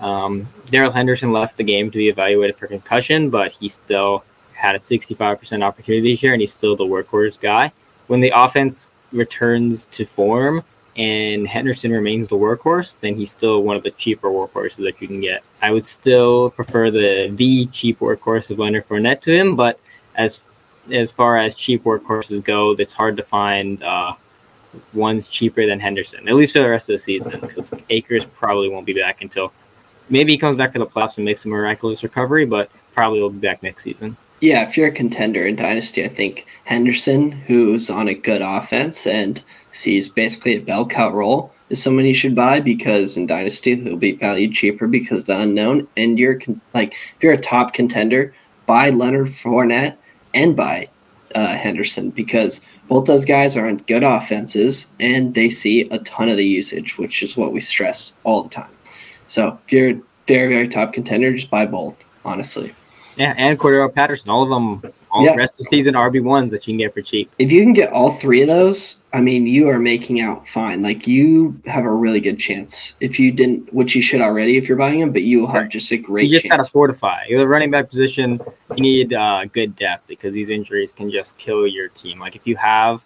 Speaker 1: Um, Darrell Henderson left the game to be evaluated for concussion, but he still had a 65% opportunity share, and he's still the workhorse guy. When the offense returns to form and Henderson remains the workhorse, then he's still one of the cheaper workhorses that you can get. I would still prefer the the cheap workhorse of Leonard Fournette to him, but as as far as cheap workhorses go, it's hard to find uh, one's cheaper than Henderson, at least for the rest of the season, because Akers probably won't be back until maybe he comes back for the playoffs and makes a miraculous recovery, but probably will be back next season.
Speaker 2: Yeah, if you're a contender in Dynasty, I think Henderson, who's on a good offense and sees basically a bell cow role, is someone you should buy because in Dynasty he'll be valued cheaper because the unknown. And you're like, if you're a top contender, buy Leonard Fournette and buy uh, Henderson because both those guys are on good offenses and they see a ton of the usage, which is what we stress all the time. So if you're a very, very top contender, just buy both, honestly.
Speaker 1: Yeah, and Cordarrelle Patterson, all of them, all yeah. the rest of the season RB ones that you can get for cheap.
Speaker 2: If you can get all three of those, I mean, you are making out fine. Like you have a really good chance. If you didn't, which you should already, if you're buying them, but you will have right. just a great.
Speaker 1: You just
Speaker 2: got
Speaker 1: to fortify. You're the running back position. You need uh, good depth because these injuries can just kill your team. Like if you have,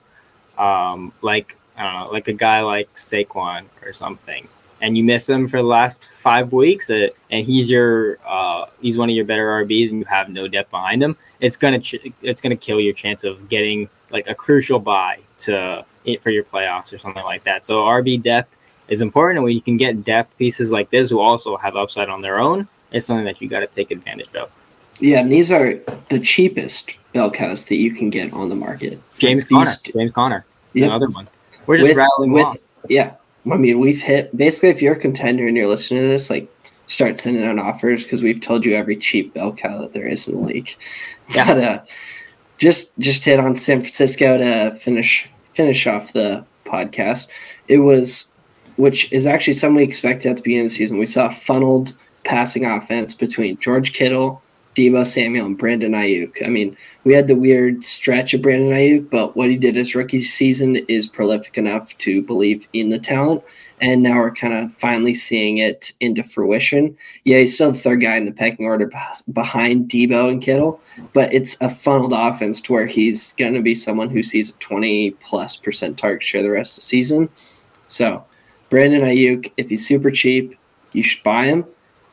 Speaker 1: um, like I don't know, like a guy like Saquon or something and you miss him for the last five weeks, uh, and he's your uh, he's one of your better RBs, and you have no depth behind him, it's gonna ch- it's gonna kill your chance of getting like a crucial buy to for your playoffs or something like that. So RB depth is important, and when you can get depth pieces like this who also have upside on their own, it's something that you got to take advantage of.
Speaker 2: Yeah, and these are the cheapest bell cows that you can get on the market.
Speaker 1: James Conner, James Conner, yep. another one. We're just with, rattling with, off.
Speaker 2: Yeah, I mean, we've hit basically if you're a contender and you're listening to this, like start sending out offers because we've told you every cheap bell cow that there is in the league. Yeah. But, uh, just just hit on San Francisco to finish finish off the podcast. It was, which is actually something we expected at the beginning of the season. We saw funneled passing offense between George Kittle, Deebo Samuel and Brandon Aiyuk. I mean, we had the weird stretch of Brandon Aiyuk, but what he did his rookie season is prolific enough to believe in the talent. And now we're kind of finally seeing it into fruition. Yeah, he's still the third guy in the pecking order behind Deebo and Kittle, but it's a funneled offense to where he's going to be someone who sees a 20 plus percent target share the rest of the season. So, Brandon Aiyuk, if he's super cheap, you should buy him.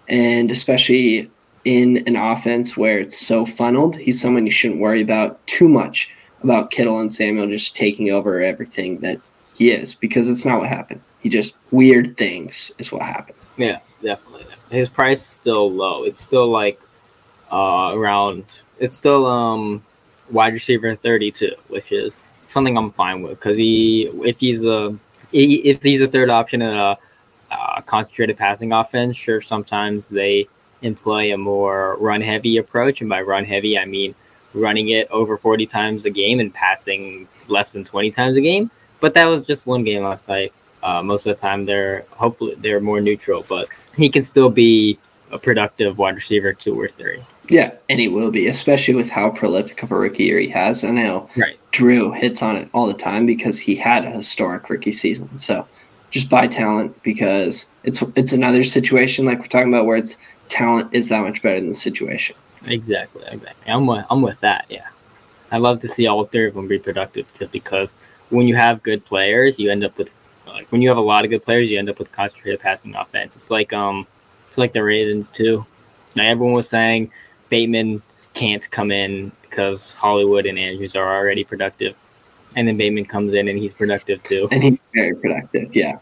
Speaker 2: And especially in an offense where it's so funneled, he's someone you shouldn't worry about too much about Kittle and Samuel just taking over everything that he is because it's not what happened. He just weird things is what happened.
Speaker 1: Yeah, definitely. His price is still low. It's still like uh, around. It's still um wide receiver thirty two, which is something I'm fine with because he if he's a if he's a third option in a, a concentrated passing offense, sure sometimes they employ a more run heavy approach. And by run heavy, I mean running it over 40 times a game and passing less than 20 times a game. But that was just one game last night. Uh, most of the time, they're hopefully they're more neutral, but he can still be a productive wide receiver two or three.
Speaker 2: Yeah, and he will be, especially with how prolific of a rookie year he has. I know
Speaker 1: right.
Speaker 2: Drew hits on it all the time because he had a historic rookie season. So just buy talent because it's it's another situation like we're talking about where it's talent is that much better than the situation.
Speaker 1: Exactly, exactly. I'm with, I'm with that. Yeah, I love to see all three of them be productive because when you have good players, you end up with like when you have a lot of good players, you end up with concentrated passing offense. It's like um, it's like the Ravens too. Now everyone was saying Bateman can't come in because Hollywood and Andrews are already productive, and then Bateman comes in and he's productive too.
Speaker 2: And he's very productive. Yeah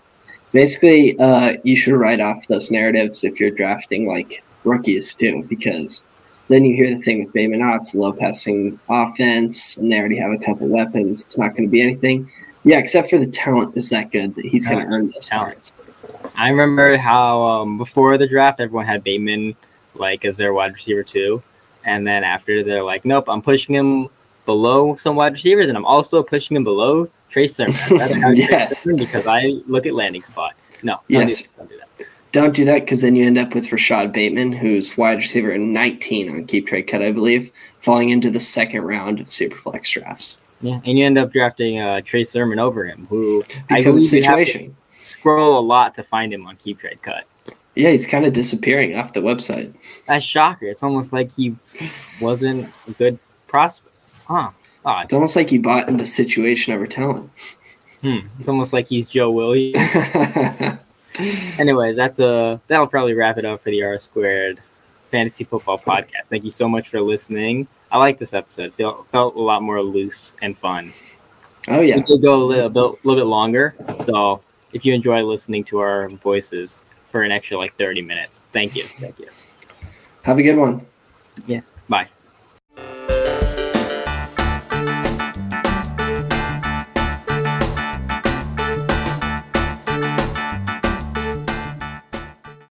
Speaker 2: basically uh, you should write off those narratives if you're drafting like rookies too, because then you hear the thing with Bateman, oh, it's low passing offense, and they already have a couple weapons. It's not going to be anything. Yeah, except for the talent is that good that he's going to earn those talents.
Speaker 1: I remember how um, before the draft, everyone had Bateman like as their wide receiver too, and then after they're like, nope, I'm pushing him below some wide receivers, and I'm also pushing him below Trey Sermon.
Speaker 2: yes.
Speaker 1: because I look at landing spot. No.
Speaker 2: Yes.
Speaker 1: Do, do
Speaker 2: Don't do that because then you end up with Rashod Bateman, who's wide receiver 19 on Keep Trade Cut, I believe, falling into the second round of Superflex drafts.
Speaker 1: Yeah, and you end up drafting uh, Trey Sermon over him, who I
Speaker 2: Because of
Speaker 1: have to
Speaker 2: situation.
Speaker 1: scroll a lot to find him on Keep Trade Cut.
Speaker 2: Yeah, he's kind of disappearing off the website.
Speaker 1: That's shocker. It's almost like he wasn't a good prospect. Huh. Odd.
Speaker 2: It's almost like he bought into situation over talent.
Speaker 1: Hmm. It's almost like he's Joe Williams. anyway, that's a that'll probably wrap it up for the R squared fantasy football podcast. Thank you so much for listening. I like this episode. Felt felt a lot more loose and fun.
Speaker 2: oh yeah.
Speaker 1: We did go a little bit, little bit longer. So if you enjoy listening to our voices for an extra like 30 minutes, thank you. Thank you.
Speaker 2: Have a good one.
Speaker 1: Yeah.